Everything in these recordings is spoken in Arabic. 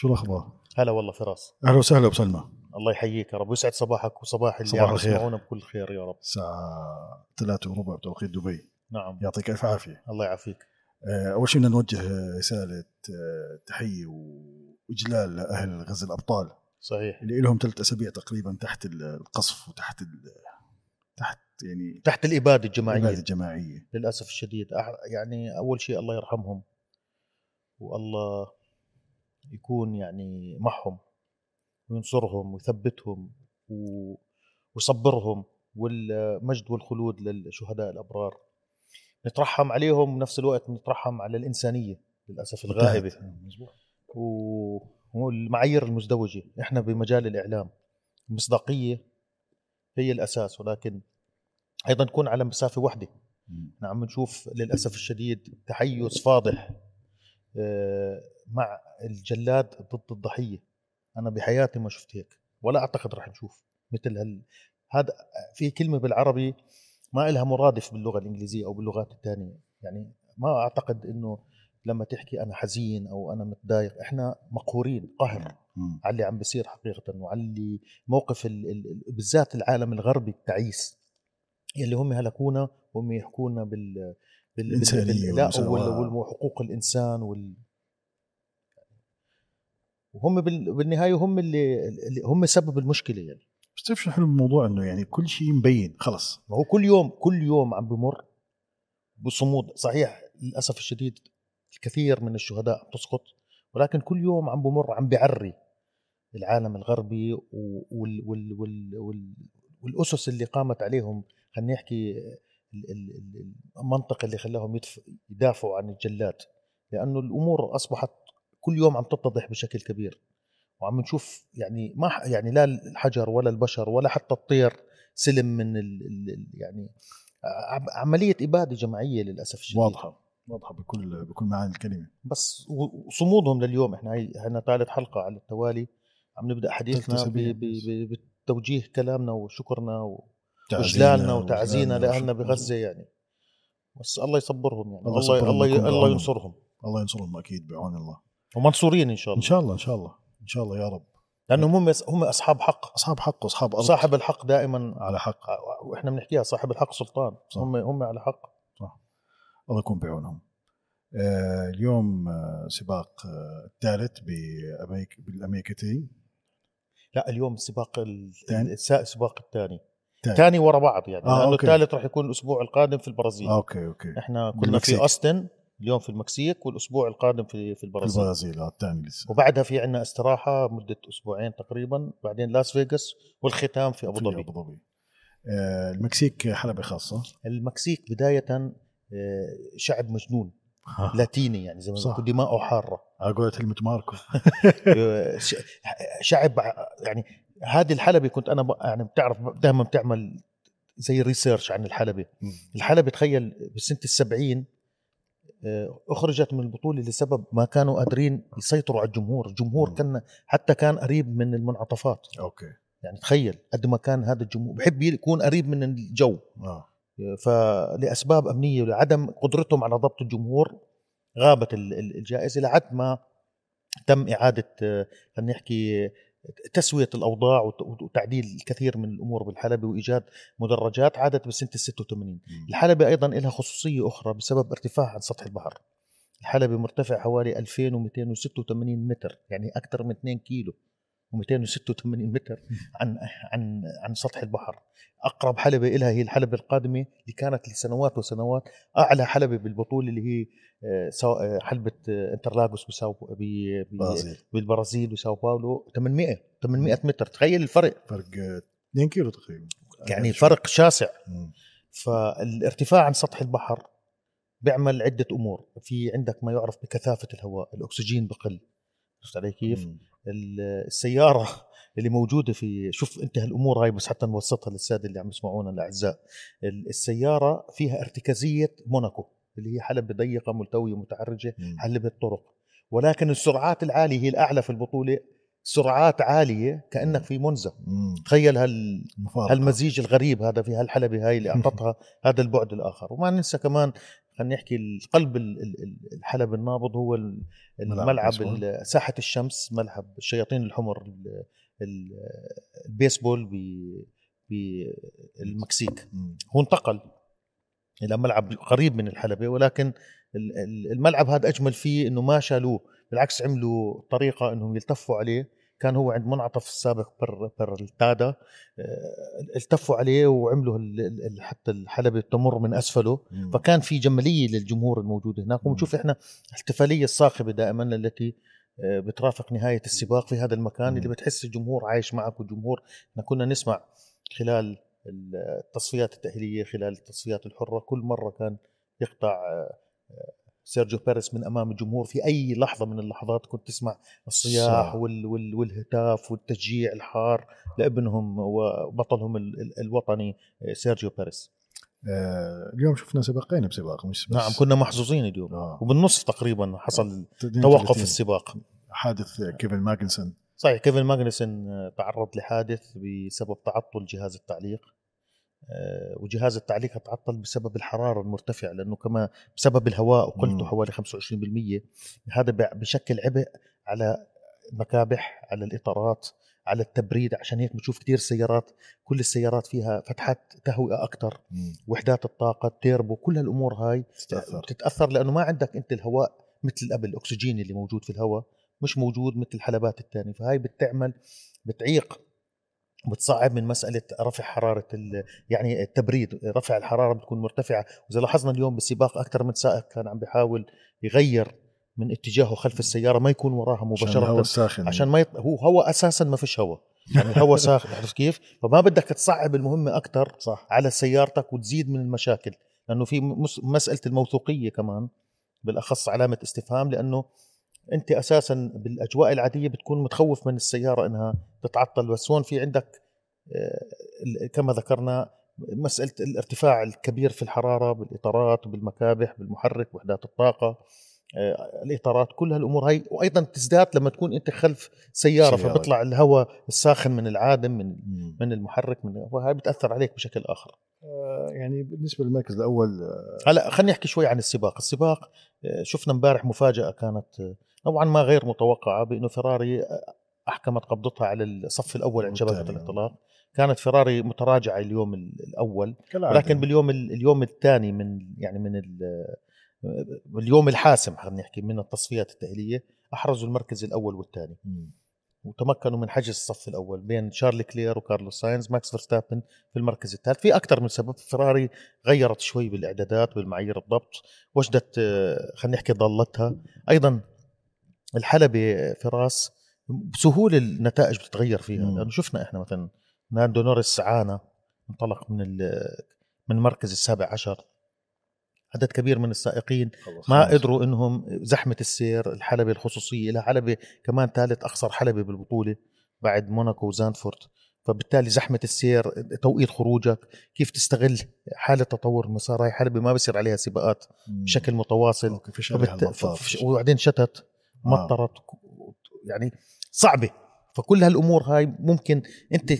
شو الأخبار؟ هلا والله فراس. أهلا وسهلا أبو سلمى. الله يحييك يا رب. ويسعد صباحك وصباح اللي صباح الخير. يسمعونا بكل خير يا رب. الساعة ثلاثة وربع بتوقيت دبي. نعم. يعطيك ألف عافية. الله يعافيك. آه، أول شيء بدنا نوجه رسالة آه، تحية وإجلال لأهل غزة الأبطال. صحيح. اللي لهم ثلاث أسابيع تقريبا تحت القصف وتحت ال... تحت يعني تحت الإبادة الجماعية. العبادة الجماعية. للأسف الشديد. يعني أول شيء الله يرحمهم. والله يكون يعني معهم وينصرهم ويثبتهم ويصبرهم والمجد والخلود للشهداء الأبرار. نترحم عليهم بنفس الوقت نترحم على الإنسانية للأسف الغائبة. و- والمعايير المزدوجة. إحنا بمجال الإعلام المصداقية هي الأساس ولكن أيضا تكون على مسافة واحدة مم. إحنا عم نشوف للأسف الشديد تحيز فاضح آه، مع الجلاد ضد الضحية أنا بحياتي ما شفت هيك ولا أعتقد رح نشوف مثل هال هذا في كلمة بالعربي ما لها مرادف باللغة الإنجليزية أو باللغات الثانية يعني ما أعتقد إنه لما تحكي أنا حزين أو أنا متضايق إحنا مقهورين قهر. على اللي عم بيصير حقيقة وعلى اللي موقف ال ال ال- بالذات العالم الغربي التعيس يلي هم هلكونا وهم يحكونا بال بال- بال الإنسانية بال- لا والمساواة. وال- وحقوق الإنسان وال وهم بال- بالنهاية هم اللي, اللي هم سبب المشكلة يعني. بس تعرف شو حلو بالموضوع؟ إنه يعني كل شيء مبين خلص. ما هو كل يوم كل يوم عم بمر بصمود. صحيح للأسف الشديد الكثير من الشهداء عم تسقط ولكن كل يوم عم بمر عم بيعري العالم الغربي وال وال وال وال والأسس اللي قامت عليهم. خلينا نحكي ال- ال- ال- المنطق اللي خلاهم يدافعوا عن الجلاد. لأنه الأمور أصبحت كل يوم عم تتضح بشكل كبير. وعم نشوف يعني ما يعني لا الحجر ولا البشر ولا حتى الطير سلم من ال ال يعني عم- عملية إبادة جماعية للأسف الشديد. واضحة واضحة بكل بكل معاني الكلمة. بس وصمودهم لليوم. إحنا هي إحنا ثالث حلقة على التوالي. عم نبدأ حديثنا بتوجيه كلامنا وشكرنا و- تعزينا واجلالنا وتعزينا لأهلنا. بغزة يعني. بس الله يصبرهم يعني. الله الله الله الله. ينصرهم. الله ينصرهم أكيد بعون الله. ومنصورين إن شاء إن الله. شاء الله إن شاء الله إن شاء الله يا رب. لانهم هم هم أصحاب حق. أصحاب حق وأصحاب أرض. صاحب الحق دائما على حق. وإحنا بنحكيها صاحب الحق سلطان. صح. هم هم على حق. الله يكون بعونهم. آه اليوم آه سباق آه الثالث بأمريك بالأمريكتين. لا اليوم السباق السباق الثاني. ثاني ورا بعض يعني. آه، لأنه. الثالث راح يكون الأسبوع القادم في البرازيل. okay okay. إحنا كنا. في أوستن. اليوم في المكسيك والأسبوع القادم في في في البرازيل البرازيل آه الثاني لسه. وبعدها في عندنا استراحة مدة أسبوعين تقريبا بعدين لاس فيغاس والختام في أبو في ظبي. أبو ظبي. آه المكسيك حلبة خاصة. المكسيك بداية آه، شعب مجنون لاتيني يعني زي ما. بيقولوا دماؤه حارة. على قولة ماركو. آه، شعب يعني هذه الحلبة كنت أنا يعني بتعرف دائما بتعمل زي research عن الحلبة. الحلبة تخيل بسنة السبعين آه، أخرجت من البطولة لسبب ما كانوا قادرين يسيطروا على الجمهور. الجمهور. كان حتى كان قريب من المنعطفات. أوكي. يعني تخيل قد ما كان هذا الجمهور بحب يكون قريب من الجو. آه. آه، فلأسباب أمنية ولعدم قدرتهم على ضبط الجمهور غابت ال- ال- الجائزة لعد ما تم إعادة آه، خلينا نحكي تسوية الأوضاع وت- وتعديل الكثير من الأمور بالحلبة وإيجاد مدرجات عادت بسنة ال 86 مم. الحلبة أيضا لها خصوصية أخرى بسبب ارتفاع عن سطح البحر. الحلبة مرتفع حوالي 2286 متر يعني أكثر من 2 كيلو. و286 متر عن عن عن سطح البحر. أقرب حلبة لها هي الحلبة القادمة اللي كانت لسنوات وسنوات أعلى حلبة بالبطولة اللي هي آه، آه، حلبة آه، انترلاغوس بساو ب- ب- برازيل. بالبرازيل وساو باولو. 800 800 متر. تخيل الفرق. فرق 2 كيلو تقريبا. يعني. فرق شاسع. مم. فالارتفاع عن سطح البحر بيعمل عدة أمور. في عندك ما يعرف بكثافة الهواء الأكسجين بقل. عرفت علي كيف؟ مم. ال- السيارة اللي موجودة في شوف أنت هالأمور هاي بس حتى نوسطها للسادة اللي عم يسمعونا الأعزاء ال- السيارة فيها ارتكازية موناكو اللي هي حلبة ضيقة ملتوية متعرجة. حلبة طرق ولكن السرعات العالية هي الأعلى في البطولة سرعات عالية كأنك في منزه. تخيل هال. هالمزيج الغريب هذا في هالحلبة هاي اللي أعطتها هذا البعد الآخر وما ننسى كمان خلينا نحكي قلب ال- ال- ال- الحلب النابض هو ملعب الملعب ساحة الشمس ملعب الشياطين الحمر ال- ال- البيسبول بالمكسيك. هو انتقل إلى ملعب قريب من الحلبة ولكن ال- ال- الملعب هذا أجمل فيه إنه ما شالوه بالعكس عملوا طريقة إنهم يلتفوا عليه. كان هو عند منعطف السابق بر بر التادا آه، التفوا عليه وعملوا حتى الحلبة تمر من أسفله مم. فكان في جمالية للجمهور الموجود هناك. ونشوف إحنا الاحتفالية الصاخبة دائما التي آه، بترافق نهاية السباق في هذا المكان مم. اللي بتحس الجمهور عايش معك والجمهور إحنا كنا نسمع خلال التصفيات التأهيلية خلال التصفيات الحرة كل مرة كان يقطع آه، سيرجيو بيريس من أمام الجمهور في أي لحظة من اللحظات كنت تسمع الصياح. وال وال والهتاف والتشجيع الحار لابنهم وبطلهم ال- ال- الوطني آه، سيرجيو بيريس آه، اليوم شفنا سباقين بسباق مش بس نعم كنا محظوظين اليوم آه. وبالنصف تقريبا حصل 32. توقف السباق حادث كيفن ماجنسون صحيح كيفن ماغنسون آه، تعرض لحادث بسبب تعطل جهاز التعليق آه، وجهاز التعليق تعطل بسبب الحرارة المرتفعة لأنه كما بسبب الهواء وقلته. حوالي 25% هذا بشكل عبء على المكابح على الإطارات على التبريد عشان هيك بتشوف كثير سيارات كل السيارات فيها فتحات تهوئة أكثر. وحدات الطاقة التيربو كل هالأمور هاي تتأثر بتتاثر لأنه ما عندك أنت الهواء مثل قبل الأكسجين اللي موجود في الهواء مش موجود مثل الحلبات الثانية فهاي بتعمل بتعيق بتصعب من مسألة رفع حرارة ال- يعني التبريد رفع الحرارة بتكون مرتفعة. وإذا لاحظنا اليوم بالسباق أكثر من سائق كان عم بيحاول يغير من اتجاهه خلف السيارة ما يكون وراها عشان مباشرة. الهواء الساخن عشان ما يط... هو هواء أساسا ما فيش هواء يعني الهواء ساخن عرفت كيف؟ فما بدك تصعب المهمة أكثر صح. على سيارتك وتزيد من المشاكل. لأنه في مس... مسألة الموثوقية كمان بالأخص علامة استفهام لأنه أنت أساسا بالأجواء العادية بتكون متخوف من السيارة إنها تتعطل بس هون في عندك آه، كما ذكرنا مسألة الارتفاع الكبير في الحرارة بالإطارات وبالمكابح بالمحرك وحدات الطاقة آه، الإطارات كل هالأمور هاي وأيضا تزداد لما تكون أنت خلف سيارة, سيارة. فبيطلع الهواء الساخن من العادم من مم. من المحرك من وهي بتأثر عليك بشكل آخر آه، يعني بالنسبة للمركز الأول هلأ خلينا نحكي شوي عن السباق السباق شفنا امبارح مفاجأة كانت نوعا ما غير متوقعة بأنه فيراري أحكمت قبضتها على الصف الأول عند شبكة. الانطلاق كانت فيراري متراجعة اليوم ال- الأول ولكن باليوم ال- اليوم الثاني من يعني من ال- اليوم الحاسم خلينا نحكي من التصفيات التاهيليه أحرزوا المركز الأول والثاني. وتمكنوا من حجز الصف الأول بين شارل لكلير وكارلوس ساينز ماكس فيرستابن في المركز الثالث. في أكثر من سبب فيراري غيرت شوي بالإعدادات بالمعايير الضبط وجدت آه، خلينا نحكي ضالتها أيضا الحلبة فراس بسهولة النتائج بتتغير فيها مم. لأنه شفنا إحنا مثلا ناندو نورس عانى انطلق من من المركز السابع عشر عدد كبير من السائقين ما. قدروا إنهم زحمة السير الحلبة الخصوصية لها حلبة كمان ثالث اقصر حلبة بالبطولة بعد موناكو وزانفورد فبالتالي زحمة السير توقيت خروجك كيف تستغل حالة تطور المسار هاي حلبة ما بصير عليها سباقات. بشكل متواصل فبت... وبعدين شتت. مطرت يعني صعبة. فكل هالأمور هاي ممكن أنت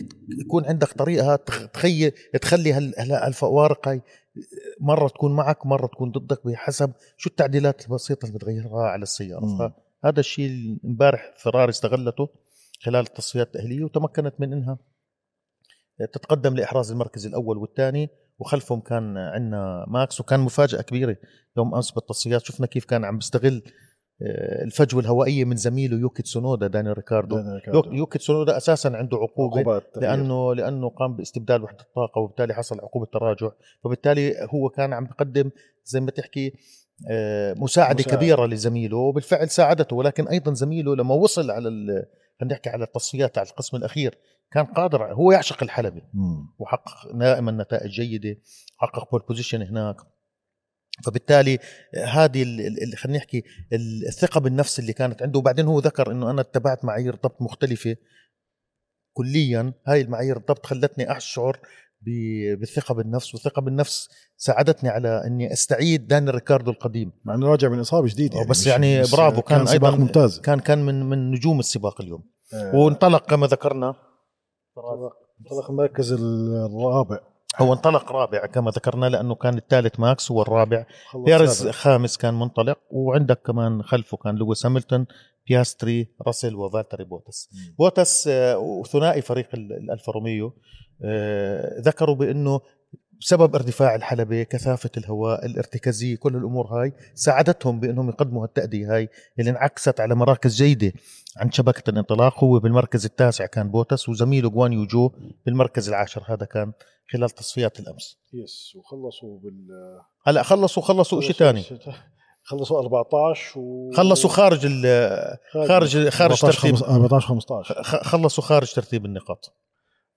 يكون عندك طريقة تخ- تخيل تخلي هال- هال- هالفوارق هاي مرة تكون معك مرة تكون ضدك بحسب شو التعديلات البسيطة اللي بتغيرها على السيارة. مم. فهذا الشيء امبارح فيراري استغلته خلال التصفيات التأهيلية وتمكنت من إنها تتقدم لإحراز المركز الأول والثاني وخلفهم كان عندنا ماكس وكان مفاجأة كبيرة يوم أمس بالتصفيات. شفنا كيف كان عم بيستغل آه، الفجوه الهوائيه من زميله يوكي تسونودا داني ريكاردو داني ريكاردو. يوك- يوكي تسونودا أساسا عنده عقوبة. لأنه لأنه قام باستبدال وحدة الطاقه وبالتالي حصل عقوبة تراجع فبالتالي هو كان عم بقدم زي ما تحكي آه، مساعدة مساعد. كبيرة لزميله وبالفعل ساعدته ولكن أيضا زميله لما وصل على خلينا نحكي على التصفيات على القسم الأخير كان قادر هو يعشق الحلبة مم. وحقق دائما نتائج جيدة حقق pole position هناك فبالتالي هذه ال- ال- ال- خلينا نحكي ال- الثقه بالنفس اللي كانت عنده وبعدين هو ذكر انه أنا اتبعت معايير ضبط مختلفه كليا هاي المعايير الضبط خلتني اشعر بالثقه بالنفس والثقه بالنفس ساعدتني على اني استعيد داني ريكاردو القديم مع انه راجع من اصابه جديده بس يعني بس برافو كان, سباق أيضا ممتاز كان كان من من نجوم السباق اليوم آه، وانطلق كما ذكرنا انطلق المركز الرابع هو انطلق رابع كما ذكرنا لأنه كان الثالث ماكس هو الرابع بيرز. خامس كان منطلق وعندك كمان خلفه كان لويس هاميلتون بياستري راسل وفالتري بوتس مم. بوتس آه، وثنائي فريق ال- الالفا روميو آه، ذكروا بأنه بسبب ارتفاع الحلبة كثافة الهواء الارتكازية كل الأمور هاي ساعدتهم بأنهم يقدموا التأدية هاي اللي انعكست على مراكز جيدة عن شبكة الانطلاق هو بالمركز التاسع كان بوتس وزميله جوان يوجو بالمركز العاشر هذا كان خلال تصفيات الأمس. yes وخلصوا بال هلا خلصوا خلصوا شيء ثاني خلصوا 14 و خلصوا خارج ال- خارج خارج 14 ترتيب. 14 15 خ- خلصوا خارج ترتيب النقاط.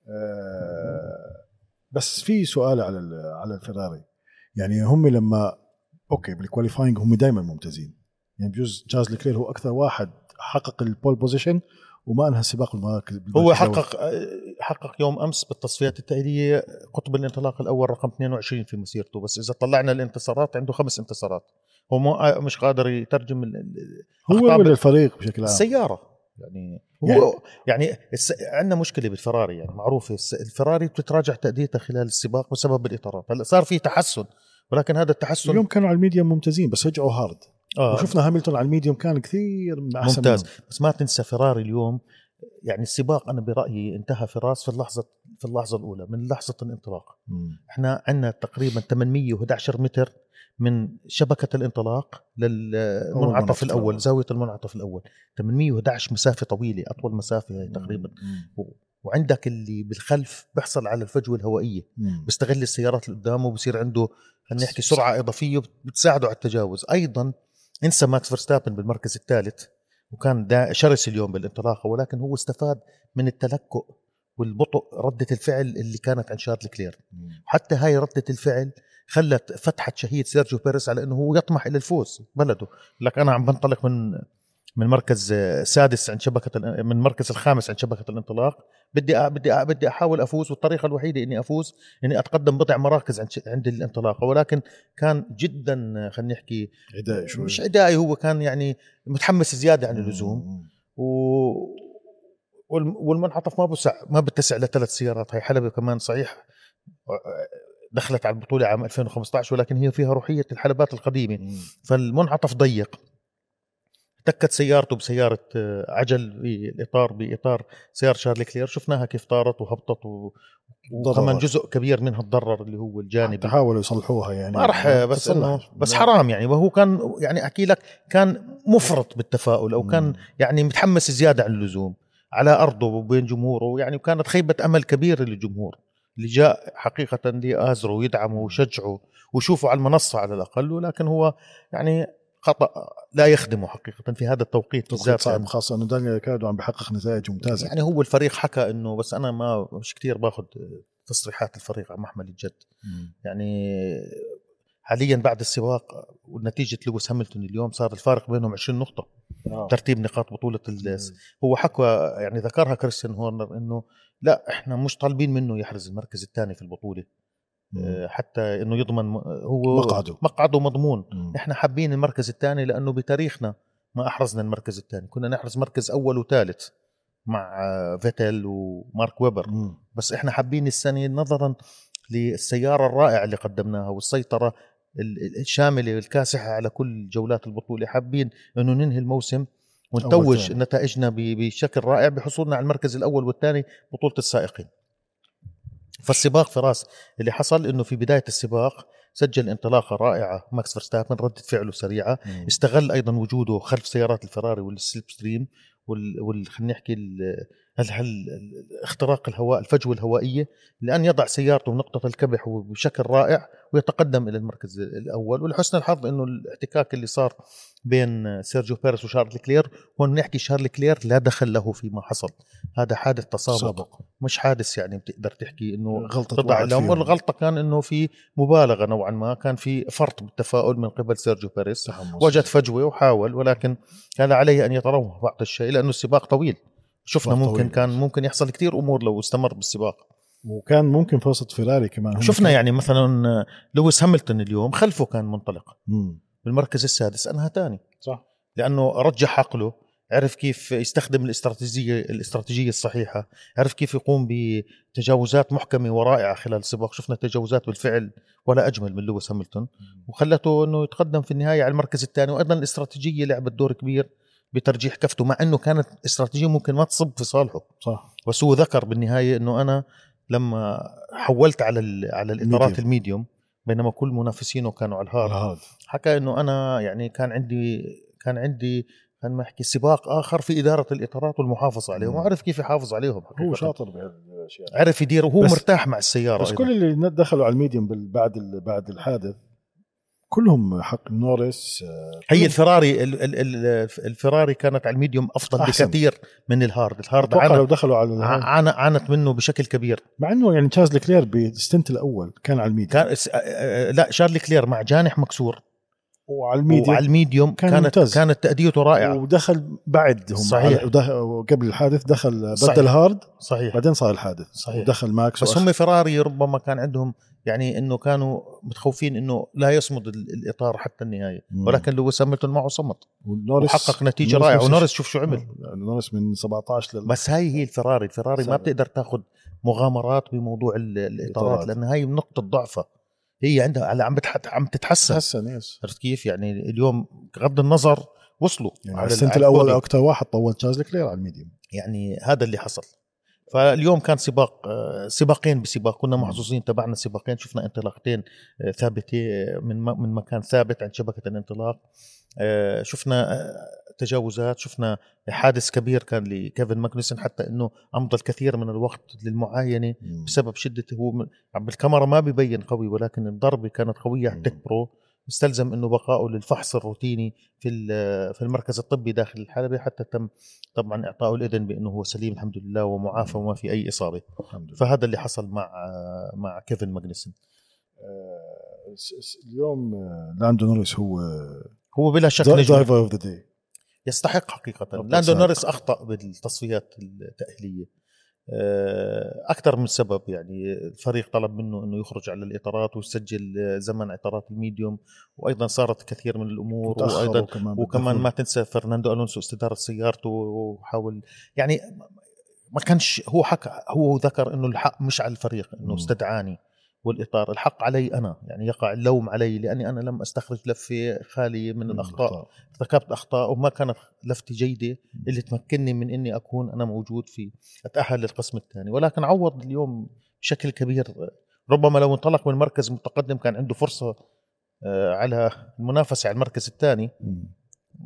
آه، بس في سؤال على ال- على الفيراري يعني هم لما okay بال qualifying هم دائما ممتازين. يعني بجوز شارل لكلير هو أكثر واحد حقق ال pole position وما انهى السباق بالمراكز هو. حقق حقق يوم أمس بالتصفيات التأهيلية قطب الانطلاق الأول رقم 22 في مسيرته بس إذا طلعنا الانتصارات عنده خمس انتصارات. هو مو مش قادر يترجم هو ولا الفريق بشكل عام؟ السيارة. يعني يعني- هو يعني الس... عندنا مشكلة بالفراري يعني معروفة. الفراري بتتراجع تاديتها خلال السباق بسبب الإطارات. هلا صار في تحسن ولكن هذا التحسن اليوم كانوا على ال medium ممتازين بس رجعوا hard. آه وشفنا هاميلتون على ال medium كان كثير أحسن ممتاز منهم. بس ما تنسى فراري اليوم يعني السباق أنا برأيي انتهى فراس في اللحظة في اللحظة الأولى من لحظة الانطلاق مم. إحنا عندنا تقريبا 811 متر من شبكة الانطلاق للمنعطف منعطف الأول. زاوية المنعطف الأول 811 مسافة طويلة أطول مسافة هي تقريبا مم. وعندك اللي بالخلف بيحصل على الفجوة الهوائية مم. بيستغل السيارات اللي قدامه بصير عنده خلينا نحكي سرعة إضافية بتساعده على التجاوز أيضا انسى ماكس فيرستابن بالمركز الثالث وكان دا شرس اليوم بالانطلاقه ولكن هو استفاد من التلكؤ والبطء ردة الفعل اللي كانت عند شارل لكلير. حتى هاي ردة الفعل خلت فتحت شهيه سيرجيو بيريس على إنه هو يطمح إلى الفوز بلده لك أنا عم بنطلق من من مركز آه، سادس عند شبكة ال- من المركز الخامس عند شبكة الانطلاق. بدي أ- بدي أ- بدي أحاول أفوز والطريقة الوحيدة إني أفوز إني أتقدم بضع مراكز عند عند الانطلاقه ولكن كان جدا آه، خلينا نحكي عدائي شوي. مش عدائي هو كان يعني متحمس زيادة عن اللزوم. و والم- والمنعطف ما بسع ما بتسع لثلاث سيارات. هي حلبة كمان صحيح دخلت على البطولة عام 2015 ولكن هي فيها روحية الحلبات القديمة. فالمنعطف ضيق. تكت سيارته بسيارة آه، عجل بالإطار بإطار سيارة شارل كلير. شفناها كيف طارت وهبطت و... وكمان. جزء كبير منها تضرر اللي هو الجانبي. تحاولوا يصلحوها يعني. ما راح بس تصلح. إنه بس حرام يعني. وهو كان يعني أحكي لك كان مفرط بالتفاؤل أو كان. يعني متحمس زيادة عن اللزوم على أرضه وبين جمهوره. يعني وكانت خيبة أمل كبيرة للجمهور. اللي جاء حقيقة ليآزره ويدعمه ويشجعه ويشوفه على المنصة على الأقل. ولكن هو يعني خطأ لا يخدمه حقيقة في هذا التوقيت توقيت بالذات. صعب يعني, خاصة إنه دانيال ريكاردو عم بحقق نتائج ممتازة. يعني هو الفريق حكى إنه بس أنا ما مش كتير باخذ تصريحات الفريق عن محمل الجد. مم. يعني حاليا بعد السباق ونتيجة لويس هاميلتون اليوم صار الفارق بينهم 20 نقطة آه. ترتيب نقاط بطولة هو حكى يعني ذكرها كريستيان هورنر إنه لا إحنا مش طالبين منه يحرز المركز الثاني في البطولة. حتى إنه يضمن م- هو مقعده. مقعده مضمون مم. إحنا حابين المركز الثاني لأنه بتاريخنا ما أحرزنا المركز الثاني كنا نحرز مركز أول وثالث مع آه، فيتل ومارك ويبر مم. بس إحنا حابين السنة نظرا للسيارة الرائعة اللي قدمناها والسيطرة ال- ال- الشاملة الكاسحه على كل جولات البطولة حابين إنه ننهي الموسم ونتوج. نتائجنا بشكل رائع بحصولنا على المركز الأول والثاني بطولة السائقين فالسباق فراس اللي حصل إنه في بداية السباق سجل انطلاقة رائعة ماكس فيرستابن ردة فعله سريعة مم. استغل أيضا وجوده خلف سيارات الفراري وال slipstream وال, وال... خلينا نحكي ال... هل هل اختراق الهواء الفجوة الهوائية لأن يضع سيارته بنقطه الكبح بشكل رائع ويتقدم إلى المركز الأول. ولحسن الحظ إنه الاحتكاك اللي صار بين سيرجيو بيريس وشارل لكلير هون نحكي شارل لكلير لا دخل له فيما حصل. هذا حادث تسابق سابق. مش حادث يعني بتقدر تحكي إنه غلطة تضع. الغلطه كان إنه في مبالغة نوعا ما كان في فرط بالتفاؤل من قبل سيرجيو تحمس. وجد فجوة وحاول ولكن كان عليه أن يتروه بعض الشيء لأنه السباق طويل. شفنا ممكن طويل. كان ممكن يحصل كثير أمور لو استمر بالسباق. وكان ممكن فرصه فيراري كمان. شفنا كان- يعني مثلا لويس هامilton اليوم خلفه كان منطلق. مم. بالمركز السادس أنهى ثاني. صح. لأنه رجح عقله عرف كيف يستخدم الاستراتيجية الاستراتيجية الصحيحة عرف كيف يقوم بتجاوزات محكمة ورائعة خلال السباق. شفنا تجاوزات بالفعل ولا أجمل من لويس هاملتون. وخلته إنه يتقدم في النهاية على المركز الثاني. وأيضا الاستراتيجية لعبت دور كبير. بترجيح كفته مع إنه كانت استراتيجية ممكن ما تصب في صالحه صح بس هو ذكر بالنهاية إنه أنا لما حولت على على الاطارات ال medium. بينما كل منافسينه كانوا على ال hard حكى إنه أنا يعني كان عندي كان عندي خلينا نحكي سباق آخر في إدارة الإطارات والمحافظة عليهم. وعرف كيف يحافظ عليهم هو حقيقة. شاطر بهالأشياء عرف يدير وهو مرتاح مع السيارة بس أيضاً. كل اللي دخلوا على ال medium بعد بعد الحادث كلهم حتى نوريس آه، هي الفراري ال- ال- ال- الفراري كانت على ال medium أفضل أحسن. بكثير من ال hard ال hard أتوقع لو عانت دخلوا على. عانت عانت منه بشكل كبير مع إنه يعني شارل لكلير بال stint الأول كان على ال medium كان آه، آه، لا شارل لكلير مع جناح مكسور وعلى ال medium وعلى ال medium كان كانت ممتاز. كانت تأديته رائعة ودخل بعدهم صحيح. على- ودخل قبل الحادث دخل صحيح. بدل هارد صحيح بعدين صار الحادث صحيح. ودخل ماكس بس وأخ- هم فراري ربما كان عندهم يعني إنه كانوا متخوفين إنه لا يصمد ال- الإطار حتى النهاية. مم. ولكن لويس هاملتون معه صمد. ونورس وحقق نتيجة رائعة. ونورس شوف شو عمل. يعني نورس من 17 لل بس هاي هي الفراري. الفراري ما. بتقدر تاخذ مغامرات بموضوع ال- الإطارات. لأن هاي نقطه ضعفها هي عندها على عم بتح... عم تتحسن. yes عرفت كيف؟ يعني اليوم بغض النظر وصلوا يعني على على ال- الستنت الأول. أكثر واحد طول تشارلز لوكلير على ال medium. يعني هذا اللي حصل. فاليوم كان سباق سباقين بسباق كنا محظوظين تبعنا سباقين شفنا انطلاقتين آه، من من مكان ثابت عند شبكة الانطلاق. آه، شفنا آه، تجاوزات شفنا حادث كبير كان لكيفن ماجنوسن حتى إنه أمضى الكثير من الوقت للمعاينة بسبب شدة هو عم بالكاميرا ما بيبين قوي ولكن الضربة كانت قوية على التك برو. استلزم إنه بقائه للفحص الروتيني في في المركز الطبي داخل الحلبة حتى تم طبعا اعطائه الإذن بإنه هو سليم الحمد لله ومعافى وما في أي إصابة. الحمد لله. فهذا اللي حصل مع مع كيفن ماجنسون آه، اليوم آه، لاندو نوريس هو هو بلا شك نجم. driver of the day. يستحق حقيقه. لاندو. نوريس أخطأ بالتصفيات التأهيلية. أكثر من سبب. يعني الفريق طلب منه إنه يخرج على الإطارات ويسجل آه، زمن إطارات ال medium وأيضا صارت كثير من الأمور وأيضا وكمان وكمان ما تنسى فرناندو ألونسو استدارة سيارته وحاول يعني ما كانش هو حكى هو ذكر إنه الحق مش على الفريق إنه. استدعاني. والإطار الحق علي أنا يعني يقع اللوم علي لأني أنا لم أستخرج لفة خالية من الأخطاء. ارتكبت أخطاء وما كانت لفتي جيدة اللي تمكنني من إني أكون أنا موجود في أتأهل للقسم الثاني. ولكن عوض اليوم بشكل كبير ربما لو انطلق من مركز متقدم كان عنده فرصة آه، على المنافسة على المركز الثاني.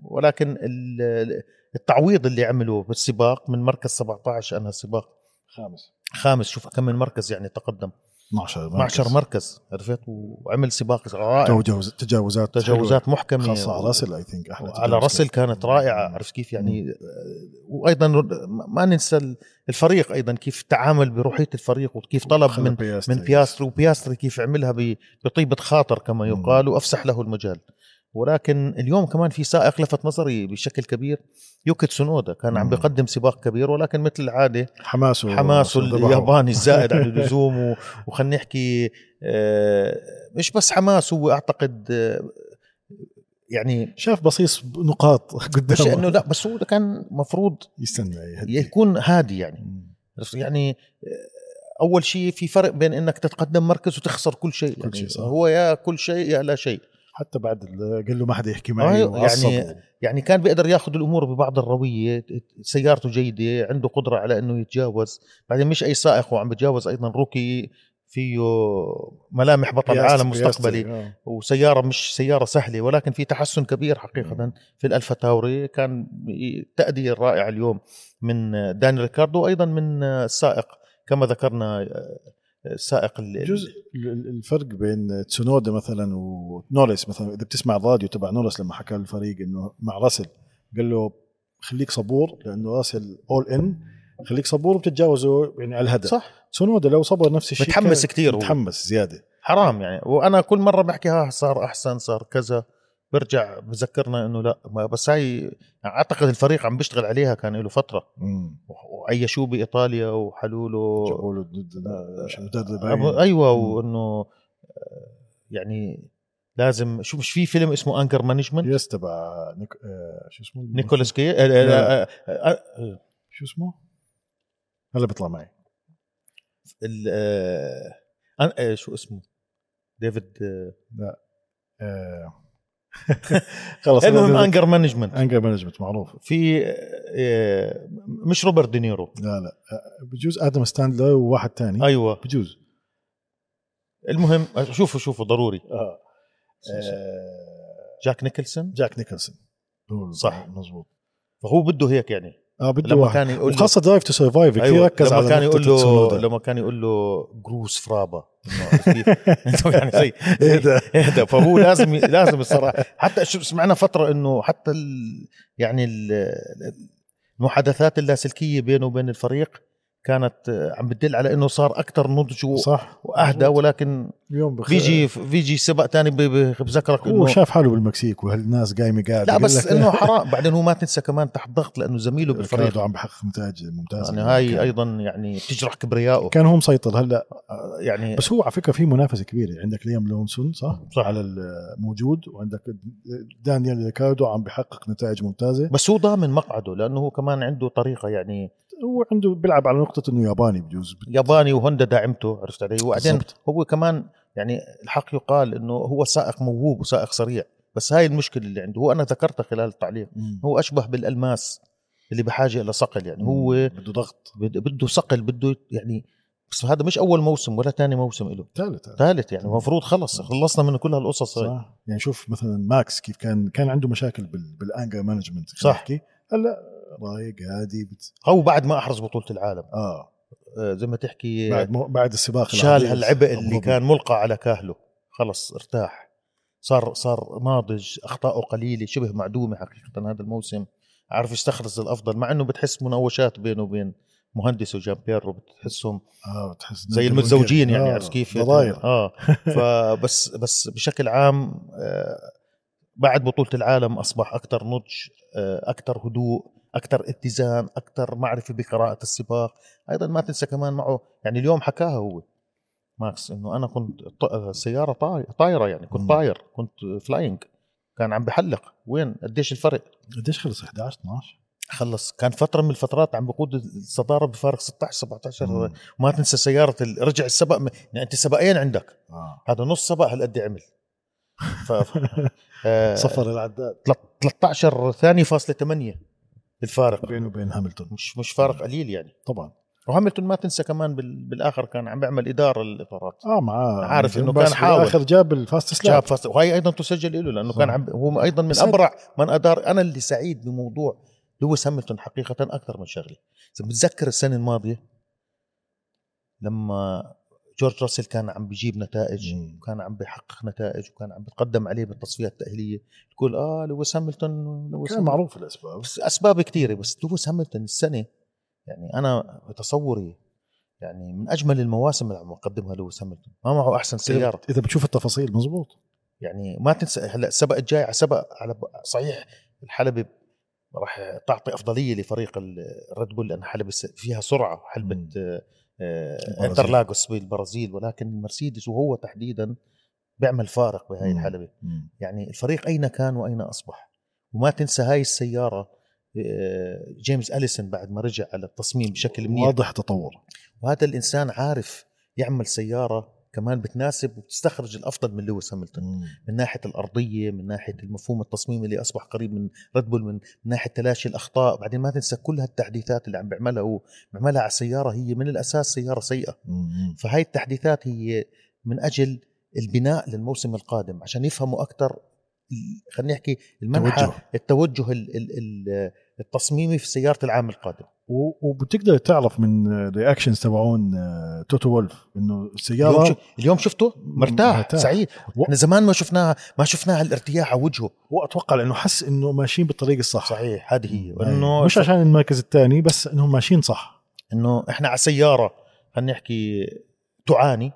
ولكن ال- التعويض اللي عمله بالسباق من مركز 17 أنهى السباق خامس. خامس. شوف كم من مركز يعني تقدم. 12 12 مركز. عرفت؟ وعمل سباق رائع. تجاوز تجاوزات تجاوزات محكمة. خاصة على راسل اي ثينك أحلى على راسل كان. كانت رائعة. عرفت كيف؟ يعني وأيضا ما ننسى الفريق أيضا كيف تعامل بروحية الفريق وكيف طلب من بياستري. من بياستري. وبياستري كيف عملها بطيبة خاطر كما مم. يقال وأفسح له المجال. ولكن اليوم كمان في سائق لفت نظري بشكل كبير يوكي تسونودا كان عم. بيقدم سباق كبير ولكن مثل العادة حماسه حماسه. الياباني الزائد عن اللزوم وخلينا نحكي آه، مش بس حماس هو أعتقد آه، يعني شاف بصيص نقاط مش قدامه إنه لا بس هو كان مفروض يستنى يكون هادي يعني؟ يعني آه، أول شيء في فرق بين إنك تتقدم مركز وتخسر كل شيء كل يعني شيء، صح. هو يا كل شيء يا لا شيء حتى بعد ال- قال له ما حدا يحكي معي. يعني- يعني كان بيقدر ياخذ الأمور ببعض الروية سيارته جيدة عنده قدرة على إنه يتجاوز. بعدين مش أي سائق هو عم بيتجاوز أيضا روكي فيه ملامح بطل العالم بياستري، مستقبلي. آه. وسيارة مش سيارة سهلة ولكن في تحسن كبير حقيقة في الألفا تاوري. كان تأدية رائعة اليوم من داني ريكاردو وأيضا من السائق. كما ذكرنا السائق ال- جزء. ال- ال- الفرق بين تسونودا مثلا ونوريس مثلا إذا بتسمع الراديو تبع نوريس لما حكى للفريق إنه مع راسل قال له خليك صبور لأنه راسل اول ان خليك صبور وبتتجاوزه يعني على الهدف. صح. تسونودا لو صبر نفس الشيء متحمس كتير هو. متحمس زيادة. حرام يعني. وأنا كل مرة بحكي ها صار أحسن صار كذا. برجع بذكرنا إنه لا ما بس هاي أعتقد الفريق عم بيشتغل عليها كان له فترة. مم. وعيشوه بإيطاليا وحلوا جابوا له مدرب أيوه وإنه آه، يعني لازم شو مش في فيلم اسمه anger management yes تبع نيك... آه شو اسمه؟ نيكولاس كيج آه، آه، لا. آه، شو اسمه؟ هلا بيطلع معي. ال- شو اسمه؟ ديفيد آه، آه خلص المهم انكر مانجمنت انجر مانجمنت معروف. في آه، مش روبرت دينيرو. لا لا. آه، بجوز آدم ساندلر وواحد تاني. أيوه. بجوز. المهم شوفوا شوفوا ضروري. آه. جاك نيكلسون؟ جاك نيكلسون. صح. مزبوط فهو بده هيك يعني. آه بده لما كان يقول له وخاصة درايف تو سرفايف كثير أيوة ركز لما على كان يقول له. لما كان يقول له goosfraba. إنه يعني زي اهدى اهدى فهو لازم لازم الصراحة. حتى شو سمعنا فترة إنه حتى ال يعني ال المحادثات اللاسلكية بينه وبين الفريق كانت آه، عم بتدل على إنه صار أكثر نضج و- صح. وأهدى ولكن اليوم بخ... بيجي بيجي سباق ثاني بذكرك هو انه شاف حاله بالمكسيك وهالناس قايمة قاعدة. لا بس إنه حرام. بعدين هو ما تنسى كمان تحت ضغط لأنه زميله بالفريق. عم بحقق نتائج ممتازة. يعني هاي أيضا يعني بتجرح كبريائه كان هو مسيطر. هلأ آه، يعني بس هو على فكرة في منافسة كبيرة. عندك ليام لوسون صح؟ صح. على الموجود وعندك دانيال ريكاردو عم بحقق نتائج ممتازة. بس هو ضامن مقعده لأنه هو كمان عنده طريقة يعني هو عنده بيلعب على نقطة إنه ياباني بجوز. ياباني وهوندا داعمته عرفت علي؟ وبعدين. هو كمان يعني الحق يقال إنه هو سائق موهوب وسائق سريع بس هاي المشكلة اللي عنده. هو أنا ذكرتها خلال التعليق. مم. هو أشبه بالألماس اللي بحاجة إلى صقل يعني هو بده ضغط. بد- بده صقل بده يعني بس هذا مش أول موسم ولا ثاني موسم له ثالث. ثالث يعني المفروض خلص. خلصنا من كل هالقصص. صح. يعني شوف مثلا ماكس كيف كان كان عنده مشاكل بال بال anger management صح. هلأ رايق هادي بت... هو بعد ما أحرز بطولة العالم. آه. آه، زي ما تحكي بعد مو... بعد السباق شال هالعبء اللي. كان ملقى على كاهله. خلص ارتاح. صار صار ناضج اخطائه قليلة شبه معدومة حقيقة هذا الموسم. عارف يستخلص الأفضل مع إنه بتحس مناوشات بينه وبين مهندس وجان بيرو بتحسهم آه بتحس زي المتزوجين. يعني آه، عرفت كيف؟ آه. فبس بس بشكل عام آه بعد بطولة العالم أصبح أكثر نضج آه أكثر هدوء أكثر اتزان أكثر معرفة بقراءة السباق. أيضا ما تنسى كمان معه يعني اليوم حكاها هو. ماكس إنه أنا كنت سيارة طاي- طايرة يعني. كنت طاير كنت flying كان عم بحلق. وين؟ قديش الفرق؟ قديش خلص؟ 11 12 خلص. كان فترة من الفترات عم بقود الصدارة بفارق 16 17 مم. وما تنسى سيارة رجع السبق يعني أنت سبقين عندك. آه. هذا نص سبق هالقد عمل. ف آه، صفر العداد. تلت- 13 ثانية فاصلة 8 الفارق بينه وبين هاملتون. مش مش فارق قليل يعني. طبعا. وهاملتون ما تنسى كمان بال- بالآخر كان عم بيعمل إدارة الاطارات آه معاه عارف بس كان حاول. بالآخر جاب ال fastest lap. جاب fastest وهي أيضا تسجل له لأنه صح. كان عم هو أيضا من ابرع من أدار. أنا اللي سعيد بموضوع لويس هاملتون حقيقه أكثر من شغله إذا بتذكر السنة الماضية لما جورج راسل كان عم بيجيب نتائج مم. وكان عم بيحقق نتائج وكان عم بتقدم عليه بالتصفيات التأهيلية. تقول آه لويس هاملتون لويس كان. معروف الأسباب. بس أسباب كثيرة بس لويس هاملتون السنة يعني أنا بتصوري يعني من أجمل المواسم اللي عم يقدمها لويس هاملتون. ما معه أحسن سيارة. إذا بتشوف التفاصيل مزبوط. يعني ما تنسى هلأ السبق الجاي على سبق على صحيح الحلبة راح تعطي أفضلية لفريق الريد بول لأن حلبة فيها سرعة حلبة مم. آه، البرازيل. انترلاغوس بالبرازيل ولكن المرسيدس وهو تحديدا بيعمل فارق بهاي. الحلبة مم. يعني الفريق أين كان وأين أصبح وما تنسى هاي السيارة آه، جيمس أليسون بعد ما رجع على التصميم بشكل منيح واضح تطور وهذا الإنسان عارف يعمل سيارة كمان بتناسب وبتستخرج الأفضل من لويس هاملتون مم. من ناحية الأرضية من ناحية المفهوم التصميمي اللي أصبح قريب من ريد بول من ناحية تلاشي الأخطاء بعدين ما تنسى كل هالتحديثات اللي عم بيعملها هو بيعملها على سيارة هي من الأساس سيارة سيئة مم. فهاي التحديثات هي من أجل البناء للموسم القادم عشان يفهموا أكثر خلينا نحكي المنحى توجه. التوجه ال- ال- ال- التصميمي في سيارة العام القادم. وبتقدر تعرف من reactions تبعون آه، توتو وولف إنه اليوم, السياره شو اليوم شفته؟ مرتاح, مرتاح. سعيد. و- إحنا زمان ما شفناها ما شفناها الارتياح على وجهه. وأتوقع لأنه حس إنه ماشيين بالطريق الصح. صحيح هذه هي. إنه مش عشان المركز الثاني بس انهم ماشيين صح. إنه إحنا على سيارة خلينا نحكي تعاني.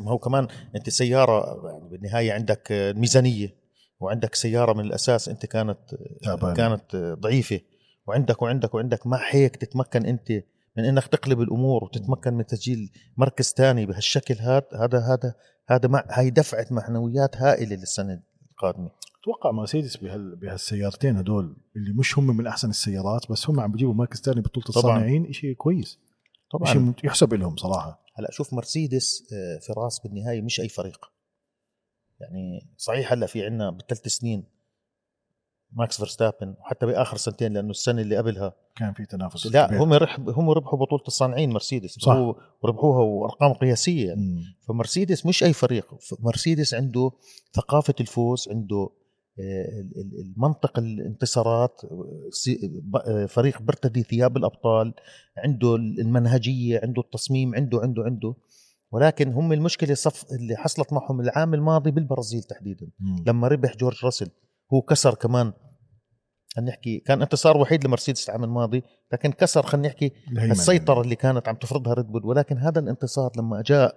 ما هو كمان أنت سيارة يعني بالنهاية عندك آه، ميزانية. وعندك سيارة من الأساس أنت كانت تعبانة. كانت ضعيفة. وعندك وعندك وعندك مع هيك تتمكن أنت من إنك تقلب الأمور وتتمكن من تسجيل مركز ثاني بهالشكل هذا هذا هذا هذا مع هاي دفعة معنويات هائلة للسنة القادمة. أتوقع مرسيدس بهال بهالسيارتين هدول اللي مش هم من أحسن السيارات بس هم عم بيجيبوا مركز ثاني بطولة. الصانعين شيء كويس. طبعا. شيء يحسب لهم صراحة. هلأ شوف مرسيدس آه، فراس بالنهاية مش أي فريق. يعني صحيح هلأ في عنا بالثلاث سنين ماكس فيرستابن وحتى بآخر سنتين لأنه السنة اللي قبلها كان في تنافس لا كبير. هم هم ربحوا بطولة الصانعين مرسيدس صح. وربحوها وأرقام قياسية يعني مم. فمرسيدس مش أي فريق مرسيدس عنده ثقافة الفوز عنده آه، ال- ال- المنطق الانتصارات آه، فريق برتدي ثياب الأبطال عنده المنهجية عنده التصميم عنده عنده عنده ولكن هم المشكلة صف اللي حصلت معهم العام الماضي بالبرازيل تحديدا. مم. لما ربح جورج راسل هو كسر كمان خلينا نحكي كان انتصار وحيد لمرسيدس العام الماضي لكن كسر خلينا نحكي السيطرة اللي كانت عم تفرضها ريد بول. ولكن هذا الانتصار لما جاء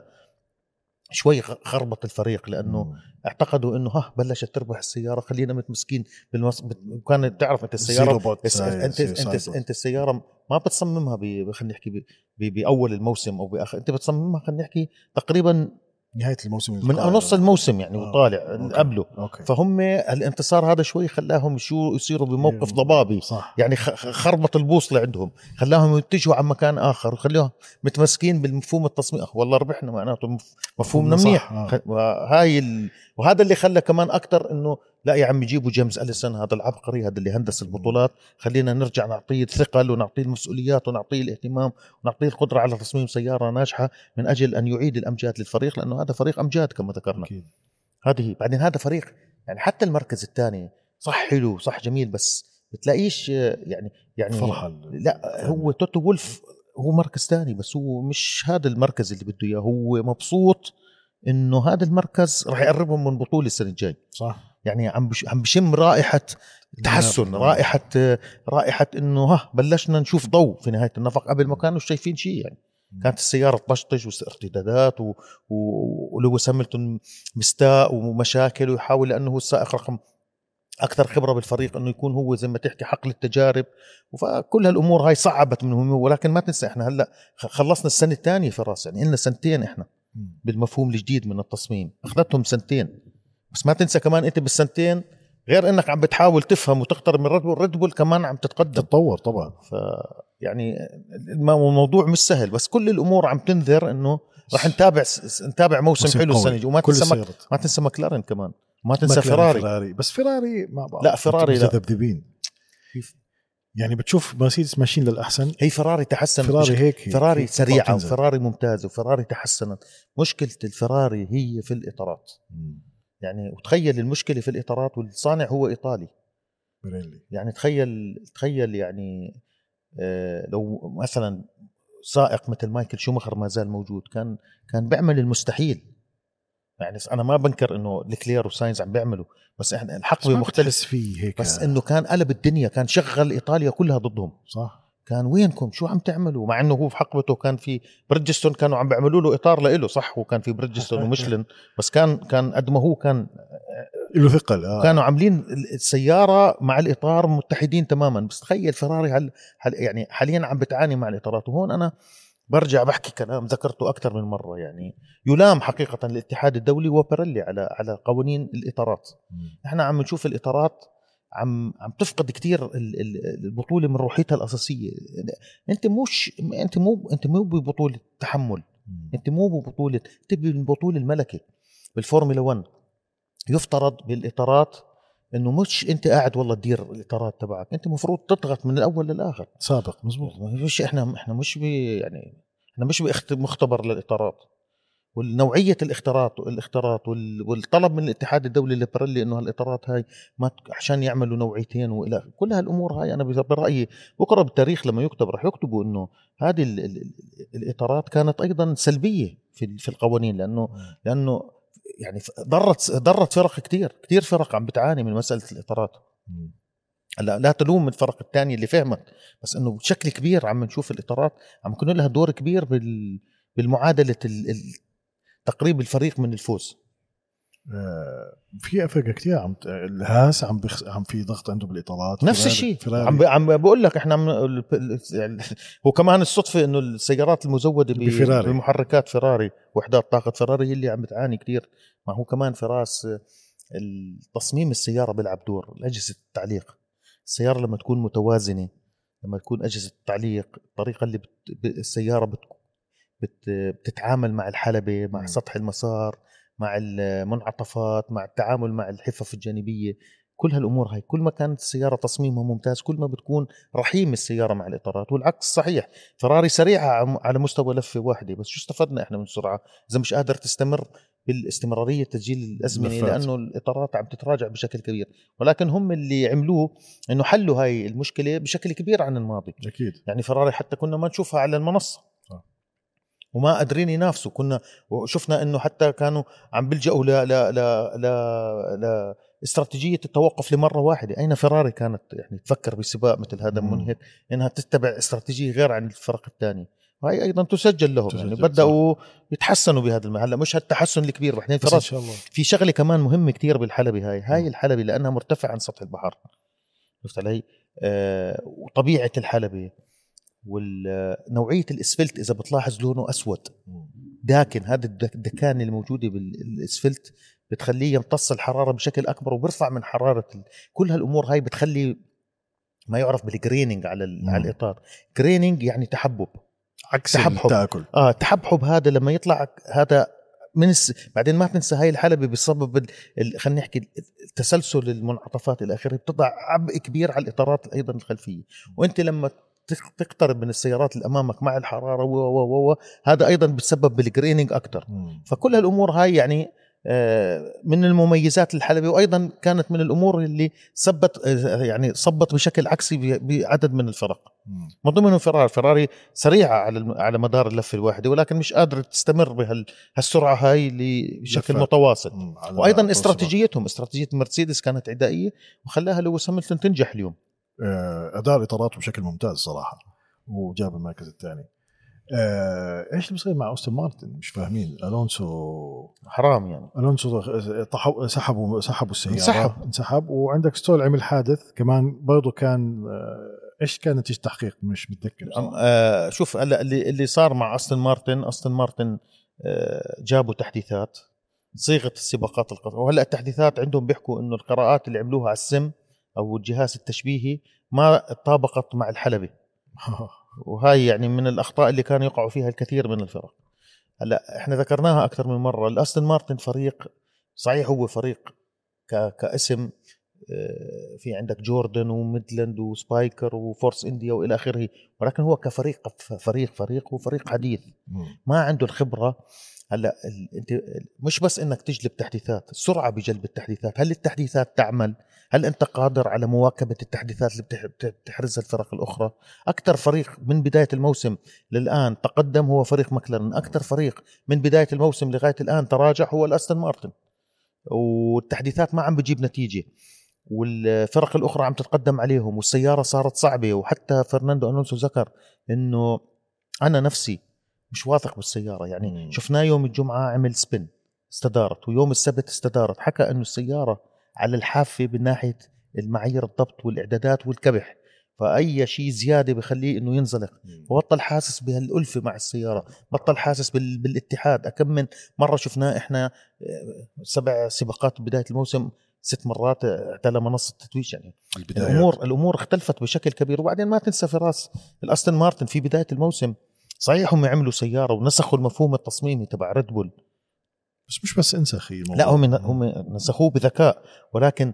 شوي خربط الفريق لأنه مم. اعتقدوا إنه ها بلشت تربح السيارة خلينا متمسكين بالمص... وكانت تعرف أنت السيارة الس- ساي- أنت أنت. أنت السيارة ما بتصممها ب... خلينا نحكي ب... ب... بأول الموسم أو بآخر أنت بتصممها خلينا نحكي تقريبا نهاية الموسم من. نص الموسم يعني آه. وطالع okay. قبله فهم الانتصار هذا شوي خلاهم شو يصيروا بموقف ضبابي صح يعني خربط البوصلة عندهم خلاهم يتجهوا على مكان آخر وخلوهم متمسكين بالمفهوم التصميم والله ربحنا معناته مف- مفهومنا منيح آه. وهاي ال... وهذا اللي خلى كمان أكثر إنه لا يا عم جيبوا جيمس اليسون هذا العبقري هذا اللي هندس البطولات. خلينا نرجع نعطيه الثقل ونعطيه المسؤوليات ونعطيه الاهتمام ونعطيه القدرة على تصميم سيارة ناجحة من أجل أن يعيد الأمجاد للفريق لأنه هذا فريق أمجاد كما ذكرنا. أكيد. هذه هي بعدين هذا فريق يعني حتى المركز الثاني صح حلو صح جميل بس بتلاقيش يعني يعني فرحة ال- لا هو توتو وولف هو مركز ثاني بس هو مش هذا المركز اللي بده إياه هو مبسوط إنه هذا المركز راح يقربهم من بطولة السنة الجاي صح. يعني عم بش عم بشم رائحة تحسن نعم. رائحة رائحة إنه ها بلشنا نشوف ضوء في نهاية النفق قبل ما كانوا شايفين شيء يعني. كانت السيارة تطشطش وارتدادات و... و... ولويس هاملتون مستاء ومشاكل ويحاول لأنه هو السائق رقم أكثر خبرة بالفريق إنه يكون هو زي ما تحكي حقل التجارب. فكل هالأمور هاي صعبت منهم ولكن ما تنسى إحنا هلأ خ- خلصنا السنة الثانية فراس يعني لنا سنتين إحنا مم. بالمفهوم الجديد من التصميم. أخذتهم سنتين. بس ما تنسى كمان أنت بالسنتين غير إنك عم بتحاول تفهم وتقترب من ريد بول ريد بول كمان عم تتقدم. تتطور طبعا. ف يعني الم- الموضوع مش سهل بس كل الأمور عم تنذر إنه راح نتابع نتابع موسم, موسم حلو. السنة الجاية. وما تنسى مك... ما تنسى مكلارن كمان. وما تنسى ماكلارين فيراري فيراري بس فيراري ما بعرف. لا، فيراري لا. متذبذبين يعني بتشوف مرسيدس ماشيين للأحسن. هي فيراري تحسن فيراري هيك هي فيراري هيك سريعة. وفيراري ممتازة وفيراري تحسنت. مشكلة الفيراري هي في الإطارات. مم. يعني وتخيل المشكلة في الإطارات والصانع هو إيطالي. بيريلي يعني تخيل تخيل يعني آه، لو مثلا سائق مثل مايكل شومخر ما زال موجود كان كان بيعمل المستحيل. يعني أنا ما بنكر إنه لكلير وساينز عم بيعملوا بس إحنا الحقبة مختلف فيه هيك. بس إنه كان قلب الدنيا كان شغل إيطاليا كلها ضدهم. صح. كان وينكم؟ شو عم تعملوا؟ مع إنه هو في حقبته كان في بريدجستون كانوا عم بيعملوا له إطار له صح؟ وكان في بريدجستون وميشلان بس كان كان قد ما هو كان له ثقل آه كانوا عاملين السيارة مع الإطار متحدين تماما. بس تخيل فيراري هل, هل يعني حاليا عم بتعاني مع الإطارات. وهون أنا برجع بحكي كلام ذكرته أكثر من مرة يعني يلام حقيقة الاتحاد الدولي وبيريلي على على قوانين الإطارات. مم. إحنا عم نشوف الإطارات عم عم تفقد كثير البطولة من روحيتها الأساسية. أنت مش أنت مو أنت مو ببطولة تحمل. أنت مو ببطولة انت بالبطوله الملكه بالفورمولا 1 يفترض بالإطارات إنه مش أنت قاعد والله تدير الإطارات تبعك. أنت المفروض تضغط من الأول للآخر. سابق مزبوط. مش إحنا إحنا مش بي يعني إحنا مش مختبر للإطارات. والنوعية الاختيارات الاختيارات وال- والطلب من الاتحاد الدولي لبيريلي انه هالإطارات هاي ما عشان يعملوا نوعيتين والى كل هالأمور هاي أنا برأيي بكرة بالتاريخ لما يكتب راح يكتبوا إنه هذه ال- ال- ال- الإطارات كانت أيضا سلبية في في القوانين لأنه لأنه يعني ضرت ضرت فرق كثير كثير فرق عم بتعاني من مسألة الإطارات. هلا لا تلوم الفرق الثانية اللي فهمت بس إنه بشكل كبير عم نشوف الإطارات عم يكون لها دور كبير بال بالمعادلة ال- ال- تقريب الفريق من الفوز. آه، في فرق كثير عم الهاس عم بخ... عم في ضغط عنده بالإطارات. نفس الشيء. عم ب- عم بقول لك إحنا عم ال- يعني هو كمان الصدفة إنه السيارات المزودة ب- بفيراري. بمحركات فيراري وحدات طاقة فيراري هي اللي عم بتعاني كثير ما هو كمان فراس التصميم السيارة بيلعب دور اجهزه التعليق. السيارة لما تكون متوازنة لما تكون أجهزة التعليق الطريقة اللي بت... السيارة بت... بت... بتتعامل مع الحلبة مع. سطح المسار مع المنعطفات مع التعامل مع الحفف الجانبية كل هالأمور هاي كل ما كانت السيارة تصميمها ممتاز كل ما بتكون رحيم السيارة مع الإطارات والعكس صحيح فراري سريعة على مستوى لفة واحدة بس شو استفدنا إحنا من السرعة إذا مش قادر تستمر بالاستمرارية تسجيل الأزمنة. لأنه الإطارات عم تتراجع بشكل كبير ولكن هم اللي عملوه إنه حلوا هاي المشكلة بشكل كبير عن الماضي أكيد يعني فراري حتى كنا ما نشوفها على المنصة. وما قادرين ينافسوا. كنا وشفنا إنه حتى كانوا عم بيلجأوا ل ل ل ل, استراتيجية التوقف لمرة واحدة. أين فراري كانت يعني تفكر بسباق مثل هذا مم. منهك إنها تتبع استراتيجية غير عن الفرق الثانية؟ وهي أيضا تسجل لهم تسجل، يعني صح. بداوا يتحسنوا بهذا المحل. هلا مش هالتحسن الكبير بعدين بس إن شاء الله. في شغلة كمان مهمة كتير بالحلبة هاي. هاي. الحلبة لأنها مرتفعة عن سطح البحر. شفت علي؟ آه وطبيعة الحلبة. ونوعيه الإسفلت إذا بتلاحظ لونه أسود. داكن هذا الدك- الدكانة اللي موجودة بالإسفلت بتخليه يمتص الحرارة بشكل أكبر وبرفع من حرارة. كل هالأمور هاي بتخلي ما يعرف بال graining على. مم. على الإطار graining يعني تحبب عكس تحبب. التأكل آه التحبحب هذا لما يطلع هذا من الس... بعدين ما تنسى هاي الحلبة بسبب ال... خلينا نحكي التسلسل المنعطفات إلى آخره بتضع عبء كبير على الإطارات أيضا الخلفية وأنت لما تقترب من السيارات اللي أمامك مع الحرارة و و و هذا أيضا بتسبب بال graining أكثر. فكل هالأمور هاي يعني آه، من المميزات الحلبة وأيضا كانت من الأمور اللي صبت آه، يعني صبت بشكل عكسي بعدد من الفرق. من ضمنهم فيراري فيراري سريعة على على مدار اللفة الواحدة ولكن مش قادرة تستمر بهالسرعه هاي اللي بشكل. متواصل وأيضا استراتيجيتهم استراتيجية مرسيدس كانت عدائيه وخلاها لويس هاميلتون تنجح اليوم أداء اطاراته بشكل ممتاز صراحة وجاب المركز الثاني. آه، إيش اللي بصير مع أستون مارتن؟ مش فاهمين. ألونسو حرام يعني. ألونسو برضه سحبوا سحبوا السيارة. انسحب. انسحب. وعندك سترول عمل حادث كمان برضه كان آه، إيش كان نتيجة التحقيق؟ مش متذكر. آه شوف هلا اللي اللي صار مع استون مارتن استون مارتن آه جابوا تحديثات صيغة السباقات القصيره وهلا التحديثات عندهم بيحكوا إنه القراءات اللي عملوها على السم أو الجهاز التشبيهي ما طابقت مع الحلبة. وهاي يعني من الأخطاء اللي كانوا يقعوا فيها الكثير من الفرق. هلأ إحنا ذكرناها أكثر من مرة. الأستون مارتن فريق صحيح هو فريق ك... كاسم آه، في عندك جوردان وميدلاند وسبايكر وفورس إنديا وإلى آخره. ولكن هو كفريق فريق فريق هو فريق حديث. ما عنده الخبرة. هلأ انت مش بس إنك تجلب تحديثات السرعه بجلب التحديثات. هل التحديثات تعمل؟ هل أنت قادر على مواكبة التحديثات اللي بتح- بت- بتحرزها الفرق الأخرى؟ أكثر فريق من بداية الموسم للآن تقدم هو فريق ماكلارن أكثر فريق من بداية الموسم لغاية الآن تراجع هو الأستون مارتن. والتحديثات ما عم بتجيب نتيجة والفرق الأخرى عم تتقدم عليهم والسيارة صارت صعبة وحتى فرناندو ألونسو ذكر إنه أنا نفسي مش واثق بالسيارة. يعني. شفناه يوم الجمعة عمل سبين استدارت ويوم السبت استدارت. حكى إنه السيارة على الحافه من ناحية المعايير الضبط والإعدادات والكبح. فأي شيء زيادة بخليه إنه ينزلق. وبطل حاسس بهالألفة مع السيارة. بطل حاسس بال... بالاتحاد. أكم من مرة شفناه إحنا آه، سبع سباقات بداية الموسم ست مرات اعتلى منصة تتويج. يعني البدايات. الأمور الأمور اختلفت بشكل كبير. وبعدين ما تنسى فراس الأستون مارتن في بداية الموسم صحيح هم عملوا سيارة ونسخوا المفهوم التصميمي تبع ريد بول بس مش بس انسى الموضوع. لا هم هم نسخوه بذكاء ولكن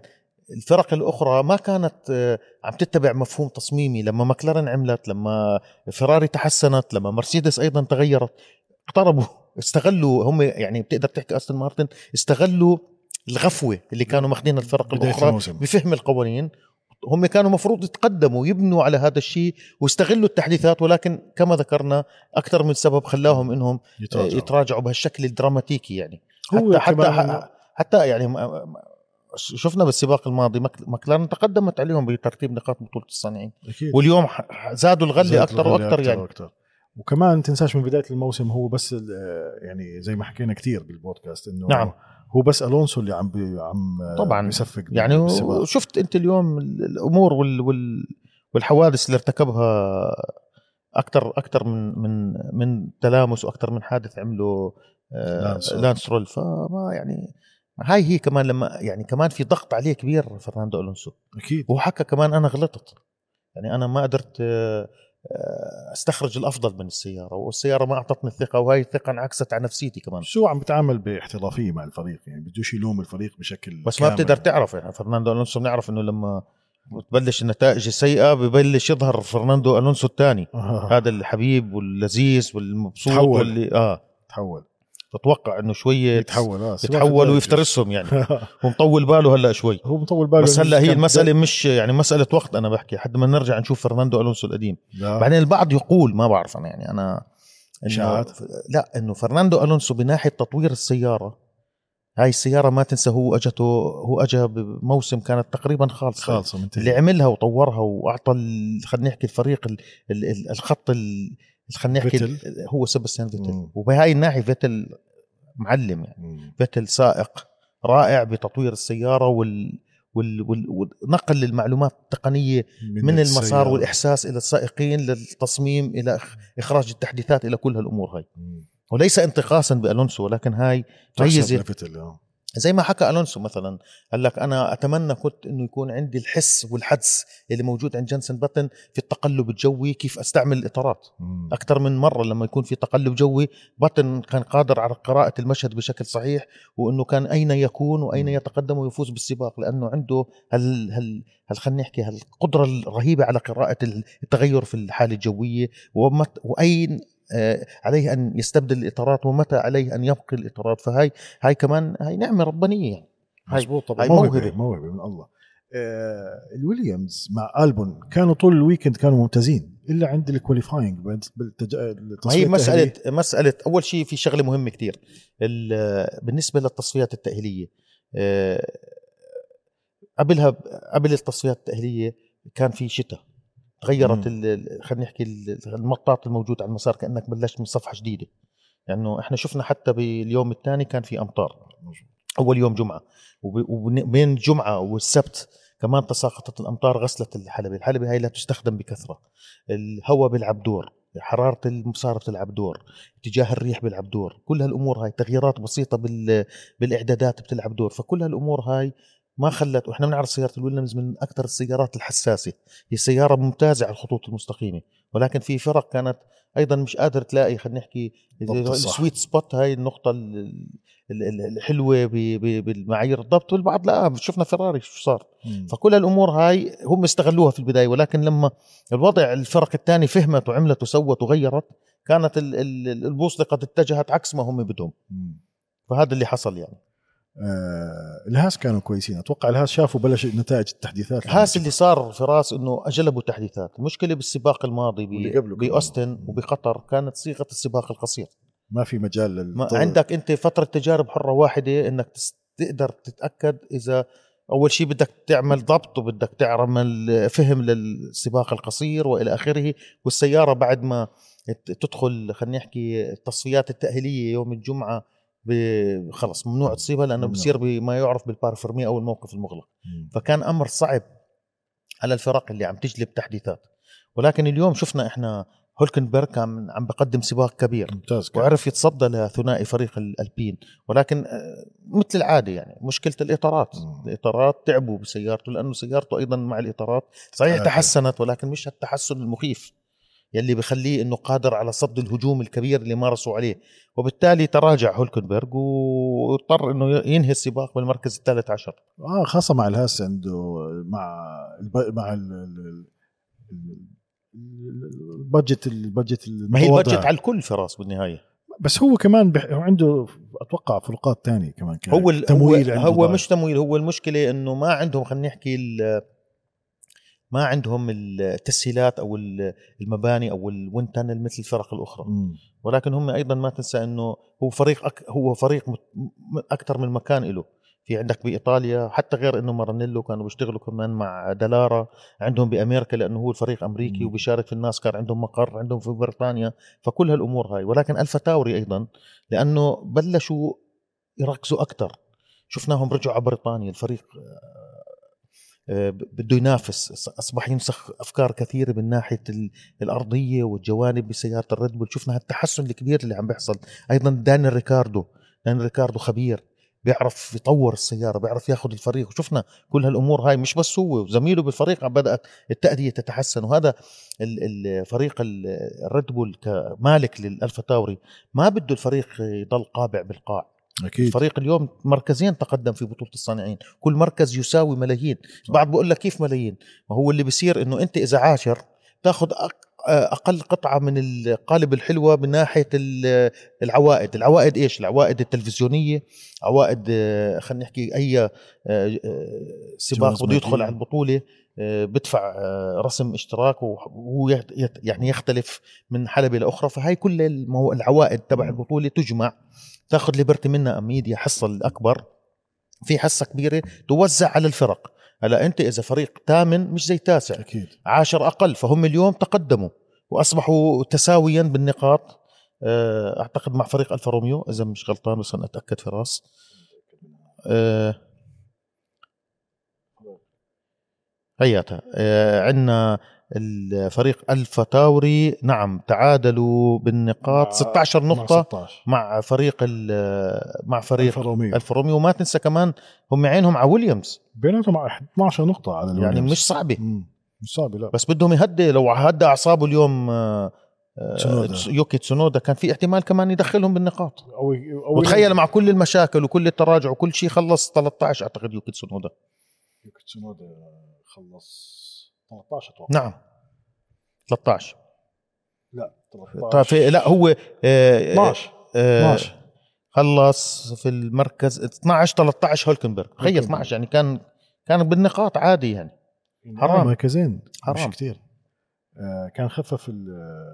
الفرق الأخرى ما كانت آه، عم تتبع مفهوم تصميمي لما ماكلارن عملت لما فيراري تحسنت لما مرسيدس أيضا تغيرت اقتربوا استغلوا هم يعني بتقدر تحكي أستون مارتن استغلوا الغفوة اللي كانوا ماخذين الفرق الأخرى الموسم. بفهم القوانين هم كانوا مفروض يتقدموا ويبنوا على هذا الشيء واستغلوا التحديثات ولكن كما ذكرنا أكثر من سبب خلاهم إنهم يتراجعوا. يتراجعوا بهالشكل الدراماتيكي يعني هو حتى حتى, حتى يعني شفنا بالسباق الماضي ماك- ماكلارن تقدمت عليهم بترتيب نقاط بطولة الصانعين أكيد واليوم زادوا الغله أكثر وأكثر يعني وأكتر. وكمان تنساش من بداية الموسم هو بس يعني زي ما حكينا كثير بالبودكاست إنه نعم. هو بس ألونسو اللي عم بي عم طبعاً. بيصفق يعني بالسباق. شفت أنت اليوم ال- الأمور وال وال والحوادث اللي ارتكبها أكثر أكثر من من من تلامس وأكثر من حادث عمله آه، لانس سترول. فما يعني هاي هي كمان لما يعني كمان في ضغط عليه كبير فرناندو ألونسو أكيد وهو حكى كمان أنا غلطت يعني أنا ما قدرت آه، استخرج الأفضل من السيارة والسيارة ما أعطتني الثقة وهي الثقة انعكست على نفسيتي كمان هو عم بيتعامل باحترافية مع الفريق يعني بدوش يلوم الفريق بشكل بس ما كامل. بتقدر تعرف يعني فرناندو ألونسو بنعرف إنه لما بتبلش النتائج السيئة ببلش يظهر فرناندو ألونسو الثاني آه. هذا الحبيب واللذيذ والمبسوط تحول. واللي آه تحول بتوقع إنه شوية يتحول آه يتحول ويفترسهم يعني. ومطول باله هلا شوي. هو مطول باله بس هلا هي المسألة مش يعني مسألة وقت أنا بحكي لحد ما نرجع نشوف فرناندو ألونسو القديم. لا. بعدين البعض يقول ما بعرف أنا يعني أنا إنه إشاعات؟ لا إنه فرناندو ألونسو بناحية تطوير السيارة هاي السيارة ما تنسى هو أجته هو اجى بموسم كانت تقريبا خالصة. خالصة منتهي اللي عملها وطورها وأعطى خلينا نحكي الفريق ال ال ال الخط ال- خلينا نحكي هو سيباستيان فيتل. وبهاي الناحية فيتل معلم يعني مم. فيتل سائق رائع بتطوير السيارة وال وال- وال- ونقل المعلومات التقنية من المسار السيارة. والإحساس إلى السائقين للتصميم إلى إخراج التحديثات إلى كل هالأمور هاي. وليس انتقاصا بألونسو ولكن هاي ميزة. زي ما حكى ألونسو مثلا قال لك أنا أتمنى كنت إنه يكون عندي الحس والحدس اللي موجود عند جنسن باتن في التقلب الجوي كيف أستعمل الإطارات. أكثر من مرة لما يكون في تقلب جوي باتن كان قادر على قراءة المشهد بشكل صحيح وإنه كان أين يكون وأين. يتقدم ويفوز بالسباق لأنه عنده هل هل هل خلينا نحكي هالقدرة الرهيبة على قراءة التغير في الحالة الجوية وأين عليه أن يستبدل الإطارات ومتى عليه أن يبقي الإطارات. فهاي هاي كمان هاي نعمة ربانية يعني. مزبوط طبعا. هاي موهبة موهبة. موهبة من الله. آه الويليامز مع ألبون كانوا طول ال weekend كانوا ممتازين إلا عند ال qualifying بالتج... هي مسألة التأهيلية. مسألة أول شيء في شغلة مهمة كتير ال- بالنسبة للتصفيات التأهيلية آه، قبلها قبل التصفيات التأهيلية كان في شتاء. تغيرت خلينا نحكي ال- المطاط الموجود على المسار كأنك بلشت من صفحة جديدة. لأنه إحنا شفنا حتى باليوم الثاني كان في أمطار. أول يوم جمعة. وب- وبين الجمعة والسبت كمان تساقطت الأمطار غسلت الحلبة. الحلبة هاي لا تستخدم بكثرة. الهواء بيلعب دور. حرارة المسار بتلعب دور. اتجاه الريح بيلعب دور. كل هالأمور هاي تغييرات بسيطة بال... بالإعدادات بتلعب دور. فكل هالأمور هاي ما خلت وإحنا بنعرف سيارة الويليامز من أكثر السيارات الحساسة هي سيارة ممتازة على الخطوط المستقيمة ولكن في فرق كانت أيضا مش قادر تلاقي خلينا نحكي. ال sweet spot هاي النقطة ال- ال- ال- الحلوة ب- ب- بالمعايير الضبط والبعض لا شفنا فيراري شو صار مم. فكل الأمور هاي هم استغلوها في البداية ولكن لما الوضع الفرق الثاني فهمت وعملت وسوت وغيرت كانت ال- ال- البوصلة قد اتجهت عكس ما هم بدهم. فهذا اللي حصل يعني آه الهاس كانوا كويسين. أتوقع الهاس شافوا بلش نتائج التحديثات. هاس اللي صار في راس إنه أجلبوا تحديثات. المشكلة بالسباق الماضي. بأوستن وبقطر كانت صيغة السباق القصير. ما في مجال لل ما عندك أنت فترة تجارب حرة واحدة إنك تقدر تتأكد إذا أول شيء بدك تعمل ضبط وبدك تعمل فهم للسباق القصير وإلى آخره والسيارة بعد ما تدخل خلينا نحكي التصفيات التأهيلية يوم الجمعة خلص ممنوع تصيبها لأنه. بصير بما يعرف بالبارفرمي أو الموقف المغلق مم. فكان أمر صعب على الفرق اللي عم تجلب تحديثات ولكن اليوم شفنا إحنا هولكنبرغ كان عم بقدم سباق كبير ممتاز كان. وعرف يتصدى لثنائي فريق الالبين ولكن آه، مثل العادة يعني مشكلة الإطارات مم. الإطارات تعبوا بسيارته لأنه سيارته أيضا مع الإطارات صحيح آه. تحسنت ولكن مش التحسن المخيف يلي بخليه إنه قادر على صد الهجوم الكبير اللي مارسوا عليه وبالتالي تراجع هولكنبرغ واضطر إنه ينهي السباق بالمركز الثالث عشر آه خاصة مع الهاس عنده مع الب... مع ال... ال... ال- ال budget ال budget ما هي. ال budget على الكل فراس بالنهاية بس هو كمان بح... عنده أتوقع فروقات تانية كمان كان هو ال- تمويل هو, عنده هو. مش تمويل هو المشكلة إنه ما عندهم خلينا نحكي ال- ما عندهم التسهيلات أو ال- المباني أو ال wind tunnel مثل الفرق الأخرى. مم. ولكن هم أيضا ما تنسى إنه هو فريق أك هو فريق م- أكثر من مكان له. في عندك بإيطاليا حتى غير إنه مارانيلو كانوا بيشتغلوا كمان مع دلارا. عندهم بأمريكا لأنه هو الفريق أمريكي مم. وبيشارك في الناسكار عندهم مقر عندهم في بريطانيا. فكل هالأمور هاي. ولكن ألفا تاوري أيضا لأنه بلشوا يركزوا أكثر. شفناهم رجعوا على بريطانيا الفريق بده ينافس. أصبح ينسخ أفكار كثيرة من ناحية الأرضية والجوانب بسيارة الريد بول. شفنا هالتحسن الكبير اللي عم بيحصل. أيضا داني ريكاردو داني ريكاردو خبير بيعرف يطور السيارة بيعرف ياخذ الفريق. وشفنا كل هالأمور هاي مش بس هو وزميله بالفريق بدأت التأدية تتحسن. وهذا الفريق الريد بول كمالك للألفا تاوري. ما بده الفريق يضل قابع بالقاع. أكيد. الفريق اليوم مركزين تقدم في بطولة الصانعين. كل مركز يساوي ملايين. بعض بقول لك كيف ملايين؟ ما هو اللي بيصير إنه أنت إذا عاشر تاخذ أقل قطعة من القالب الحلوة من ناحية العوائد. العوائد إيش؟ العوائد التلفزيونية عوائد خلينا نحكي أي آه، آه، سباق بده يدخل على البطولة آه، بدفع رسم اشتراك وهو يعني يختلف من حلبة لأخرى. فهي كل العوائد تبع البطولة تجمع. تاخذ ليبرتي منها ميديا حصة الأكبر. في حصة كبيرة توزع على الفرق. هلا أنت إذا فريق ثامن مش زي تاسع أكيد. عاشر أقل فهم اليوم تقدموا وأصبحوا تساويا بالنقاط. آه، أعتقد مع فريق ألفا روميو إذا مش غلطان بس أنا أتأكد فراس أه هياتها أه عندنا الفريق الفا تاوري نعم تعادلوا بالنقاط. 16 نقطة مع, 16. مع فريق مع فريق الفا روميو الفا روميو وما تنسى كمان هم عينهم على ويليامز. بيناتهم 12 نقطة على الويليامز. يعني مش صعبة. مش صعبة لا. بس بدهم يهدي. لو هدى أعصابه اليوم آه، تسونودا. يوكي تسونودا كان في احتمال كمان يدخلهم بالنقاط. أو أو وتخيل مع كل المشاكل وكل التراجع وكل شيء خلص 13 أعتقد يوكي تسونودا. يوكي تسونودا خلص 13 أتوقع. نعم. 13 لا 13 طيب لا هو 12 آه 12 آه، خلص في المركز 12 13 هولكنبرغ. تخيل 12 يعني كان كان بالنقاط عادي يعني. حرام. مركزين. حرام. مش كثير آه كان خفف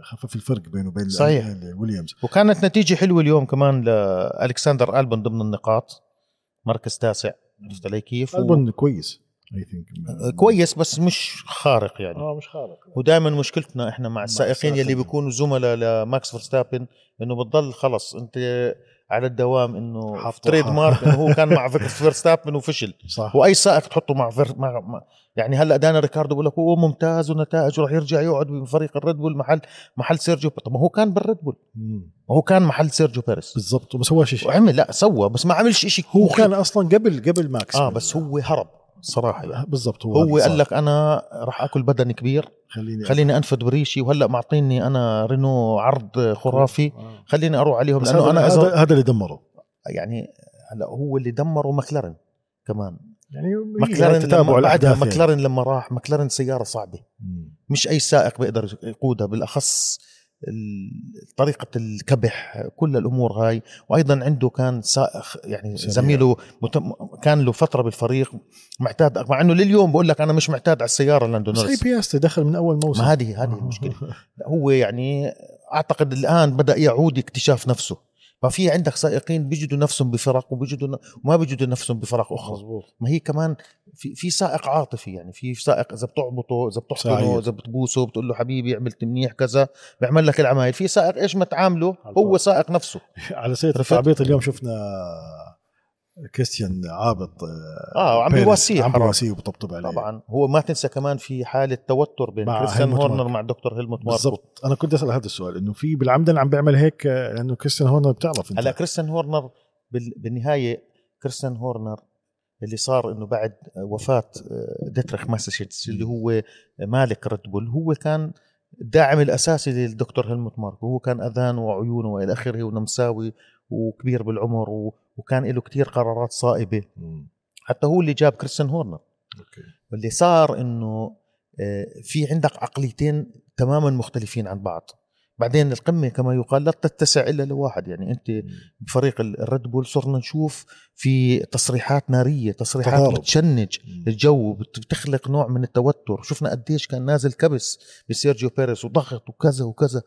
خفف الفرق بينه وبين صحيح. ويليامز. وكانت نتيجة حلوة اليوم كمان لالكسندر ألبن ضمن النقاط. مركز تاسع. عرفت علي كيف؟ ألبن و... كويس. I think آه، كويس بس مش خارق يعني. آه مش خارق. ودائما مشكلتنا إحنا مع السائقين يلي بيكونوا زملاء لماكس فيرستابن إنه بتضل خلص أنت على الدوام إنه trademark إنه هو كان مع فيرستابن وفشل. صح. وأي سائق تحطه مع, فير مع, مع يعني هلأ دانا ريكاردو بقول لك هو ممتاز ونتائج وراح يرجع يقعد بفريق الريد بول محل محل سيرجيو طب ما هو كان بالريد بول. ما هو كان محل سيرجيو بيريس بالضبط وما سواش شيء. وعمل لا سوى بس ما عملش شيء هو كان أصلا قبل قبل ماكس. آه بس هو هرب. صراحة يعني. بالضبط هو هو قال لك أنا راح آكل بدن كبير خليني خليني أنفذ بريشي وهلأ معطيني أنا رينو عرض خرافي آه. خليني أروح عليهم لأنه أنا هذا هذا اللي دمره يعني هلأ هو اللي دمره ماكلارن كمان يعني ماكلارن لما بعدها ماكلارن يعني. لما راح ماكلارن سيارة صعبة. مش أي سائق بيقدر يقودها بالأخص طريقة الكبح كل الأمور هاي. وأيضا عنده كان سائق يعني سريع. زميله متم... كان له فترة بالفريق معتاد مع أنه لليوم بقول لك أنا مش معتاد على السيارة لاندو نورس بس بياستي دخل من أول موسم. ما هذه هذه المشكلة هو يعني أعتقد الآن بدأ يعود اكتشاف نفسه. ففي عندك سائقين بيجدوا نفسهم بفرق وبيجدوا وما بيجدوا نفسهم بفرق أخرى. مزبوط. ما هي كمان في في سائق عاطفي يعني في سائق إذا بتعبطه إذا بتحضنه إذا بتبوسه بتقول له حبيبي عملت منيح كذا بيعمل لك العمايل. في سائق إيش ما تعامله؟ هو سائق نفسه. على سيرة التعبيط اليوم شفنا كريستيان عابط آه وعم بيواسيه عم بيواسيه وبطبطب عليه. طبعا. هو ما تنسى كمان في حالة توتر بين كريستيان هورنر مع دكتور هيلموت ماركو. بالضبط. أنا كنت أسأل هذا السؤال إنه في بالعمدن عم بيعمل هيك لأنه كريستيان هورنر بتعرف أنت. هلا كريستيان هورنر بالنهاية كريستيان هورنر اللي صار إنه بعد وفاة آه، ديتريخ ماتيشيتز اللي هو مالك ريد بول هو كان الداعم الأساسي للدكتور هيلموت ماركو. هو كان آذانه وعيونه وإلى آخره ونمساوي وكبير بالعمر وكان له كتير قرارات صائبة. حتى هو اللي جاب كريستيان هورنر. okay. واللي صار إنه آه، في عندك عقليتين تماما مختلفين عن بعض. بعدين القمة كما يقال لا تتسع إلا لواحد. يعني أنت بفريق الريد بول صرنا نشوف في تصريحات نارية تصريحات تضارب. بتشنج الجو بتخلق نوع من التوتر. شفنا قديش كان نازل كبس بسيرجيو بيريس وضغط وكذا وكذا.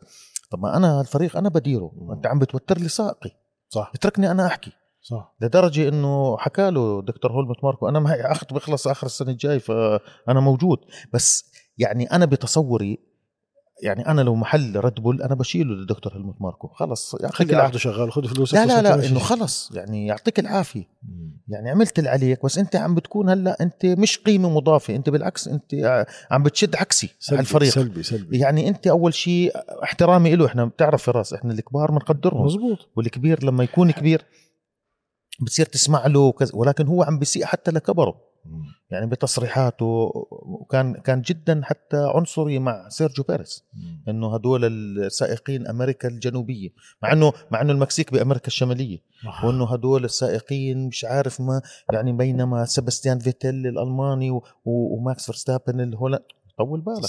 طب ما أنا الفريق أنا بديره. أنت عم بتوتر لي سائقي صح. اتركني أنا أحكي. صح. لدرجة إنه حكى له دكتور هيلموت ماركو أنا معي عقد بيخلص آخر السنة الجاي فأنا موجود. بس يعني أنا بتصوري يعني أنا لو محل ريد بول أنا بشيله للدكتور هلموت ماركو. خلص يعطيك خلي العافية. شغال خذ فلوسك لا لا لا. إنه خلص يعني يعطيك العافية. يعني عملت اللي عليك بس أنت عم بتكون هلأ أنت مش قيمة مضافة. أنت بالعكس أنت عم بتشد عكسي على سلبي الفريق. سلبي سلبي. يعني أنت أول شيء احترامي له إحنا بتعرف فراس إحنا الكبار بنقدرهم. مزبوط والكبير لما يكون كبير بتصير تسمع له وكذا ولكن هو عم بيسيء حتى لكبره. يعني بتصريحاته وكان كان جدا حتى عنصري مع سيرجيو بيريز. إنه هدول السائقين أمريكا الجنوبية مع إنه مع إنه المكسيك بأمريكا الشمالية وإنه هدول السائقين مش عارف ما يعني بينما سباستيان فيتيل الألماني وماكس فيرستابن الهولندي طول بالك.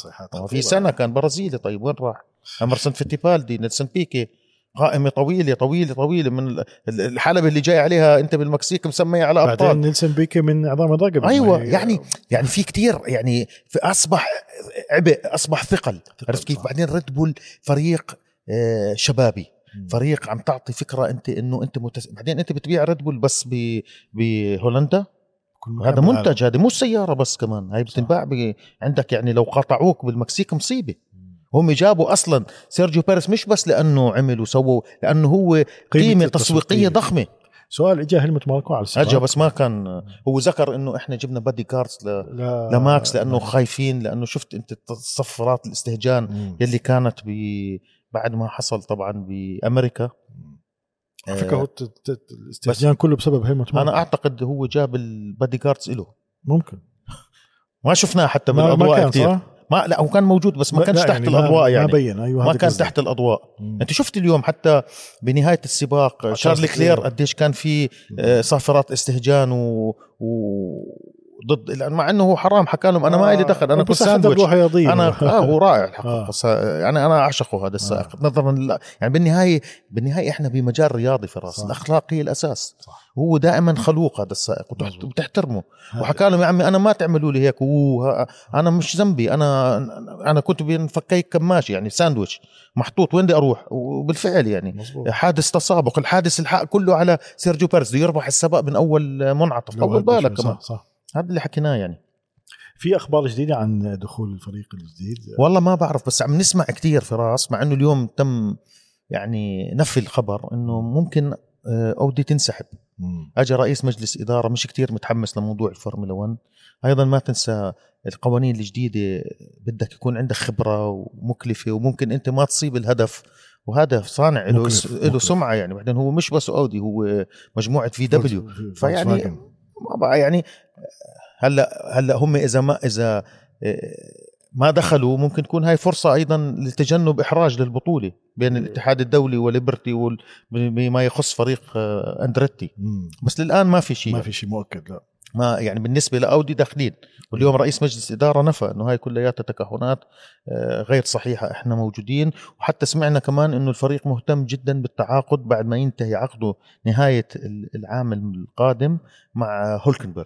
في سينا كان برازيلي طيب وين راح؟ إيمرسون فيتيبالدي نيلسون بيكيه قائمة طويلة طويلة طويلة من ال- ال- الحلبة اللي جاي عليها أنت بالمكسيك مسمية على بعدين ابطال نيلسون بيكيه من عظام الرقبة أيوه يعني يعني في كتير يعني في أصبح عبء أصبح ثقل عرفت كيف. بعدين ريد بول فريق آه، شبابي. فريق عم تعطي فكرة أنت إنه أنت متس... بعدين أنت بتبيع ريد بول بس ب... بهولندا هذا. منتج هذه مو سيارة بس كمان هاي بتنباع ب... عندك يعني لو قاطعوك بالمكسيك مصيبة. هم جابوا أصلا سيرجيو بيريس مش بس لأنه عمل وسووا لأنه هو قيمة تسويقية ضخمة. سؤال اجى هلمت ماركو على السباق؟ اجى بس ما كان هو ذكر إنه إحنا جبنا bodyguards ل... لا. لماكس لأنه خايفين لأنه شفت أنت صفارات الاستهجان مم. يلي كانت ب بعد ما حصل طبعا بأمريكا. على فكرة هو الت- الاستهجان كله بسبب هلمت ماركو أنا أعتقد هو جاب ال bodyguards له ممكن. ما شفناه حتى بالأضواء كثير صح؟ ما لا هو كان موجود بس ما كانش تحت يعني الأضواء يعني ما بين أيوه ما كان. تحت الأضواء مم. أنت شفت اليوم حتى بنهاية السباق شارل لوكلير. قديش كان في آه، صافرات استهجان و, و... ضد لأن مع إنه هو حرام حكى لهم أنا ما لي دخل أنا كنت ساندويتش. أنا آه هو رائع. الحقيقة آه. يعني أنا أعشقه هذا السائق. آه. نظرا ل... يعني بالنهاية بالنهاية إحنا بمجال رياضي فراس صح. الاخلاق هي الأساس. صح. هو دائما خلوق هذا السائق. وتحترمه. وحكى لهم يا عمي أنا ما تعملوا لي هيك أنا مش ذنبي. أنا أنا كنت بين فكيك كماشي يعني ساندويتش. محطوط وين بدي أروح؟ وبالفعل يعني. مظبوط. حادث تسابق. الحادث الحق كله على سيرجيو بيريز بده يربح السباق من أول منعطف. طول بالك كمان. صح صح. هذا اللي حكيناه يعني. في أخبار جديدة عن دخول الفريق الجديد؟ والله ما بعرف بس عم نسمع كتير فراس مع إنه اليوم تم يعني نفي الخبر إنه ممكن آه، أودي تنسحب. اجى رئيس مجلس إدارة مش كتير متحمس لموضوع الفورمولا 1 أيضا ما تنسى القوانين الجديدة بدك يكون عندك خبرة ومكلفة وممكن أنت ما تصيب الهدف وهذا صانع له له. سمعة يعني. بعدين هو مش بس أودي هو مجموعة في دبليو فيعني يعني هلأ هلأ هم إذا ما إذا آه، ما دخلوا ممكن تكون هاي فرصة أيضا لتجنب إحراج للبطولة بين الاتحاد الدولي وليبرتي وال- بما يخص فريق آه، أندريتي. مم. بس للآن ما في شيء. ما في شيء مؤكد لا. ما يعني بالنسبة لاودي داخلين. واليوم رئيس مجلس إدارة نفى إنه هاي كلياتها تكهنات آه، غير صحيحة إحنا موجودين. وحتى سمعنا كمان إنه الفريق مهتم جدا بالتعاقد بعد ما ينتهي عقده نهاية ال- العام القادم مع هولكنبرغ.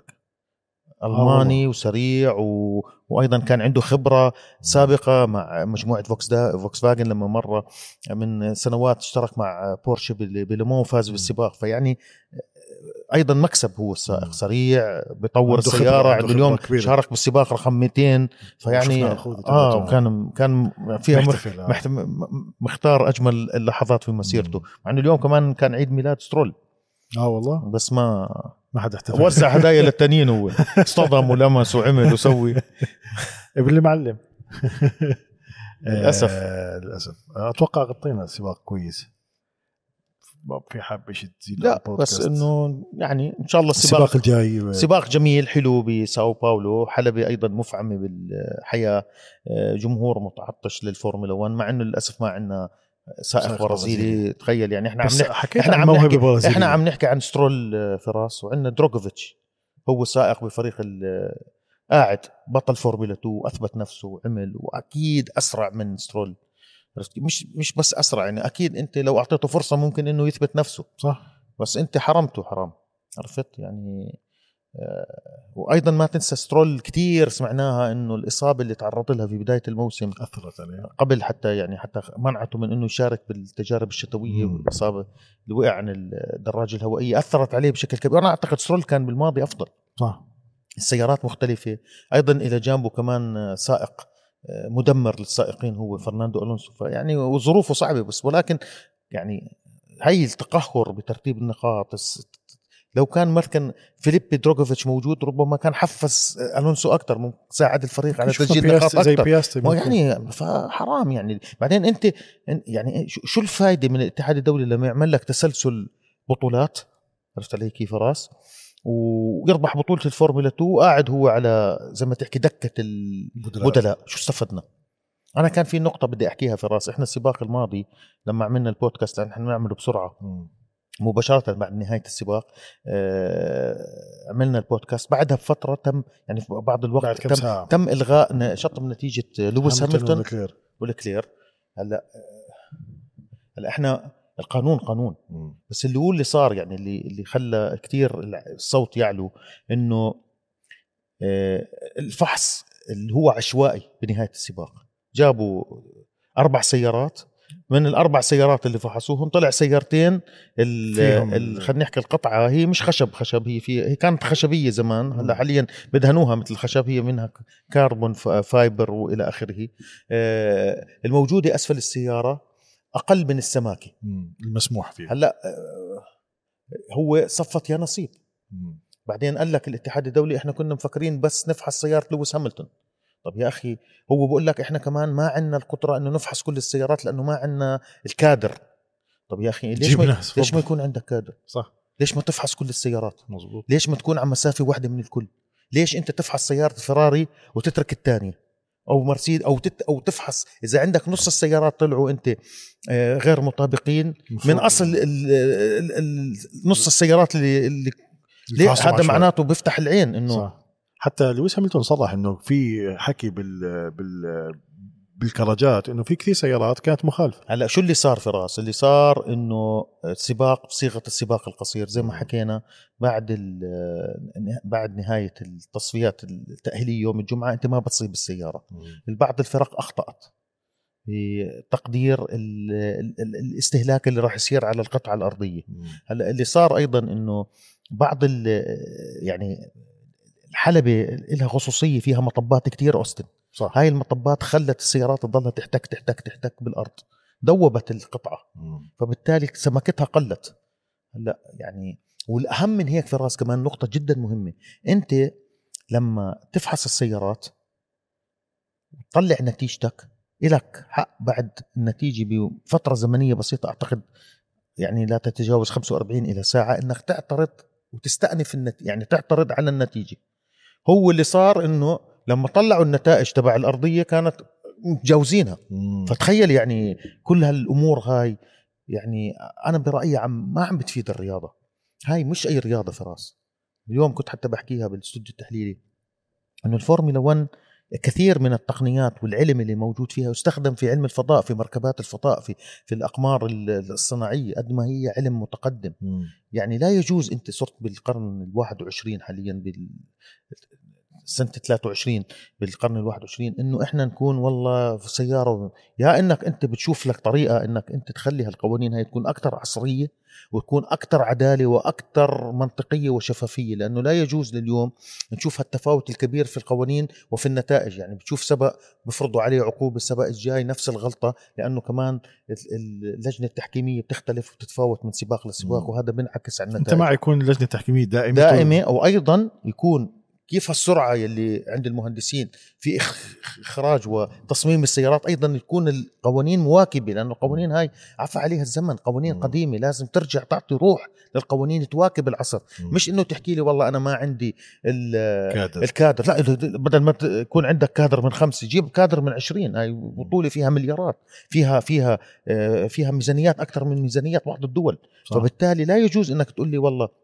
ألماني وسريع و... وأيضا كان عنده خبرة سابقة مع مجموعة فوكس دا... فوكس فاجن لما مرة من سنوات اشترك مع بورشه بلومان وفاز بالسباق. فيعني أيضا مكسب هو السائق. سريع بيطور السيارة عنده اليوم. شارك بالسباق رقم 200 فيعني آه تبعته. كان كان فيها. محتفل، آه. مختار أجمل اللحظات في مسيرته. مع إنه اليوم كمان كان عيد ميلاد سترول آه والله بس ما ما حد احتفل وزع هدايا للتانيين هو اصطدم ولمس وعمل وسوي ابن المعلم للأسف. آه للأسف أتوقع غطينا السباق كويس في حاب شيء تزيد لا. بس إنه يعني إن شاء الله السباق السباق الجاي سباق جميل حلو بساو باولو. حلبة أيضا مفعمة بالحياة آه، جمهور متعطش للفورمولا 1 مع أنه للأسف ما عندنا سائق برازيلي. برازيلي. تخيل يعني إحنا عم نحكي إحنا عن عم نحكي برازيلية. إحنا عم نحكي عن سترول آه، فراس وعندنا دروغوفيتش. هو سائق بفريق ال- قاعد بطل فورمولا 2 واثبت نفسه وعمل وأكيد أسرع من سترول. عرفت؟ مش مش بس أسرع يعني. أكيد أنت لو أعطيته فرصة ممكن إنه يثبت نفسه. صح. بس أنت حرمته حرام. عرفت؟ يعني آه، وأيضا ما تنسى سترول كتير سمعناها إنه الإصابة اللي تعرض لها في بداية الموسم أثرت عليه. قبل حتى يعني حتى منعته من إنه يشارك بالتجارب الشتوية مم. والإصابة اللي وقع عن الدراجة الهوائية. أثرت عليه بشكل كبير. أنا أعتقد سترول كان بالماضي أفضل. صح. السيارات مختلفة. أيضا إلى جانبه كمان سائق مدمر للسائقين هو فرناندو ألونسو. فيعني وظروفه صعبة بس ولكن يعني هي التقهقر بترتيب النقاط لو كان مركن فيليبي دروغوفيتش موجود ربما كان حفز ألونسو أكثر ساعد الفريق على تسجيل نقاط زي أكثر بياستي. يعني فحرام يعني. بعدين أنت يعني شو الفائده من الاتحاد الدولي لما يعمل لك تسلسل بطولات؟ عرفت علي كيف فراس؟ ويربح بطولة الفورمولا 2 وقاعد هو على زي ما تحكي دكة البدلاء شو استفدنا؟ أنا كان في نقطة بدي أحكيها فراس إحنا السباق الماضي لما عملنا البودكاست لأن إحنا بنعمله بسرعة. مباشرة بعد نهاية السباق آه، عملنا البودكاست. بعدها بفترة تم يعني في بعض الوقت بعد كم تم, تم إلغاء شطب نتيجة لويس ولكلير. ولكلير هلأ هلأ إحنا القانون قانون. مم. بس اللي هو اللي صار يعني اللي اللي خلى كثير الصوت يعلو إنه آه، الفحص اللي هو عشوائي بنهاية السباق. جابوا أربع سيارات. من الأربع سيارات اللي فحصوهم طلع سيارتين خلينا نحكي القطعة. هي مش خشب خشب هي في هي كانت خشبية زمان. هلأ. حاليا بدهنوها مثل الخشب هي منها كربون فايبر وإلى آخره. آه، الموجودة أسفل السيارة. أقل من السماكة. المسموح فيه هلأ آه، هو صفت يا نصيب. مم. بعدين قال لك الاتحاد الدولي إحنا كنا مفكرين بس نفحص سيارة لويس هامilton طب يا أخي هو بقول لك إحنا كمان ما عندنا القدرة إنه نفحص كل السيارات لأنه ما عندنا الكادر. طب يا أخي ليش ما ليش ما. يكون عندك كادر؟ صح. ليش ما تفحص كل السيارات؟ مزبوط ليش ما تكون على مسافة واحدة من الكل؟ ليش أنت تفحص سيارة فراري وتترك الثانية؟ أو مرسيد أو تت أو تفحص. إذا عندك نص السيارات طلعوا أنت آه، غير مطابقين من أصل ال- ال- ال- نص السيارات اللي, اللي ليه؟ هذا. معناته بيفتح العين إنه صح. حتى لويس هامilton صرح إنه في حكي بال بال بالكراجات إنه في كثير سيارات كانت مخالفة. هلأ شو اللي صار فراس اللي صار إنه السباق بصيغه السباق القصير زي ما. حكينا بعد ال- بعد نهاية التصفيات التأهيلية يوم الجمعة أنت ما بتصيب السيارة. بعض الفرق أخطأت في تقدير ال- ال- ال- الاستهلاك اللي راح يصير على القطعة الأرضية. هلأ اللي صار أيضا إنه بعض ال- يعني الحلبة لها خصوصية فيها مطبات كتير أوستن. صح. هاي المطبات خلت السيارات تضلها تحتك تحتك تحتك بالأرض. دوبت القطعة. مم. فبالتالي سمكتها قلت. هلأ يعني والأهم من هيك فراس كمان نقطة جدا مهمة. أنت لما تفحص السيارات تطلع نتيجتك. إلك حق بعد النتيجة بفترة زمنية بسيطة. أعتقد يعني لا تتجاوز 45 إلى ساعة إنك تعترض وتستأنف النت... يعني تعترض على النتيجة. هو اللي صار إنه لما طلعوا النتائج تبع الأرضية كانت متجاوزينها. فتخيل يعني كل هالأمور هاي يعني أنا برأيي عم ما عم بتفيد الرياضة هاي مش أي رياضة فراس اليوم كنت حتى بحكيها بالاستوديو التحليلي إنه الفورمولا 1 كثير من التقنيات والعلم اللي موجود فيها يستخدم في علم الفضاء في مركبات الفضاء في في الأقمار الصناعية قد ما هي علم متقدم مم. يعني لا يجوز أنت صرت بالقرن ال 21 حاليا بال سنة 23 بالقرن ال 21 إنه إحنا نكون والله في سيارة يا إنك أنت بتشوف لك طريقة إنك أنت تخلي هالقوانين هاي تكون أكثر عصرية وتكون أكثر عدالة وأكثر منطقية وشفافية لأنه لا يجوز لليوم نشوف هالتفاوت الكبير في القوانين وفي النتائج. يعني بتشوف سبق بفرضوا عليه عقوبة السبق الجاي نفس الغلطة لأنه كمان ال- ال- اللجنة التحكيمية بتختلف وتتفاوت من سباق لسباق. وهذا بينعكس على النتائج. انت مع يكون اللجنة التحكيمية دائمه دائمة أو أيضا يكون كيف السرعة يلي عند المهندسين في إخراج وتصميم السيارات أيضا يكون القوانين مواكبة لأنه القوانين هاي عفى عليها الزمن قوانين. قديمة لازم ترجع تعطي روح للقوانين تواكب العصر. مش إنه تحكي لي والله أنا ما عندي ال- كادر الكادر لا بدل ما تكون عندك كادر من خمسه جيب كادر من عشرين هاي بطولة فيها مليارات فيها فيها آه، فيها ميزانيات أكثر من ميزانيات بعض الدول صح. فبالتالي لا يجوز إنك تقول لي والله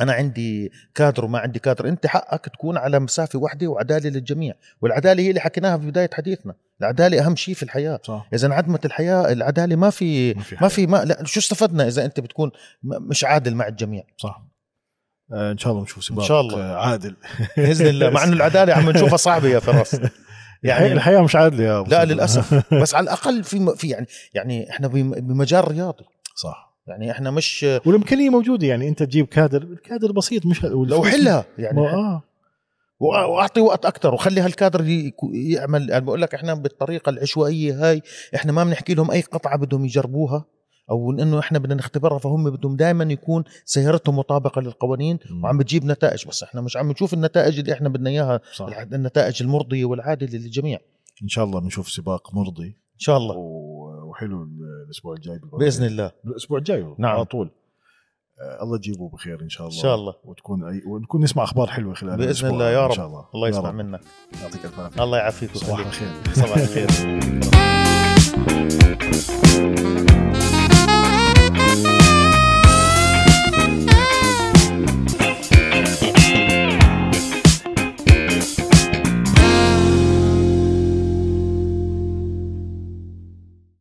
أنا عندي كادر وما عندي كادر. أنت حقك تكون على مسافة واحدة وعدالة للجميع. والعدالة هي اللي حكيناها في بداية حديثنا. العدالة أهم شيء في الحياة. صح. إذا انعدمت الحياة العدالة ما في ما في ما. في ما لا شو استفدنا إذا أنت بتكون مش عادل مع الجميع؟ صح. آه إن شاء الله نشوف سباق شاء الله. آه، عادل. بإذن الله. مع إنه العدالة عم نشوفها صعبة يا فراس. يعني الحياة مش عادلة يا أبو لا. للأسف. بس على الأقل في في يعني يعني إحنا بم- بمجال رياضي. صح. يعني إحنا مش والإمكانية موجودة يعني أنت تجيب كادر الكادر بسيط مش لو حلها يعني آه. وأعطي وقت أكثر وخلي هالكادر يعمل أنا بقول لك إحنا بالطريقة العشوائية هاي إحنا ما بنحكي لهم أي قطعة بدهم يجربوها أو إنه إحنا بدنا نختبرها فهم بدهم دائما يكون سيارتهم مطابقة للقوانين وعم بتجيب نتائج بس إحنا مش عم نشوف النتائج اللي إحنا بدنا إياها صح. النتائج المرضية والعادلة للجميع. إن شاء الله بنشوف سباق مرضي. إن شاء الله. وحلو الأسبوع الجاي. بإذن الله. الأسبوع الجاي نعم. على طول. آه، الله يجيبه بخير إن شاء الله. إن شاء الله. وتكون أي ونكون نسمع أخبار حلوة خلال بإذن الأسبوع الله يا إن رب. شاء الله. الله يسمع. منك. يعطيك الف عافية. الله يعافيك صباح الخير. صباح الخير.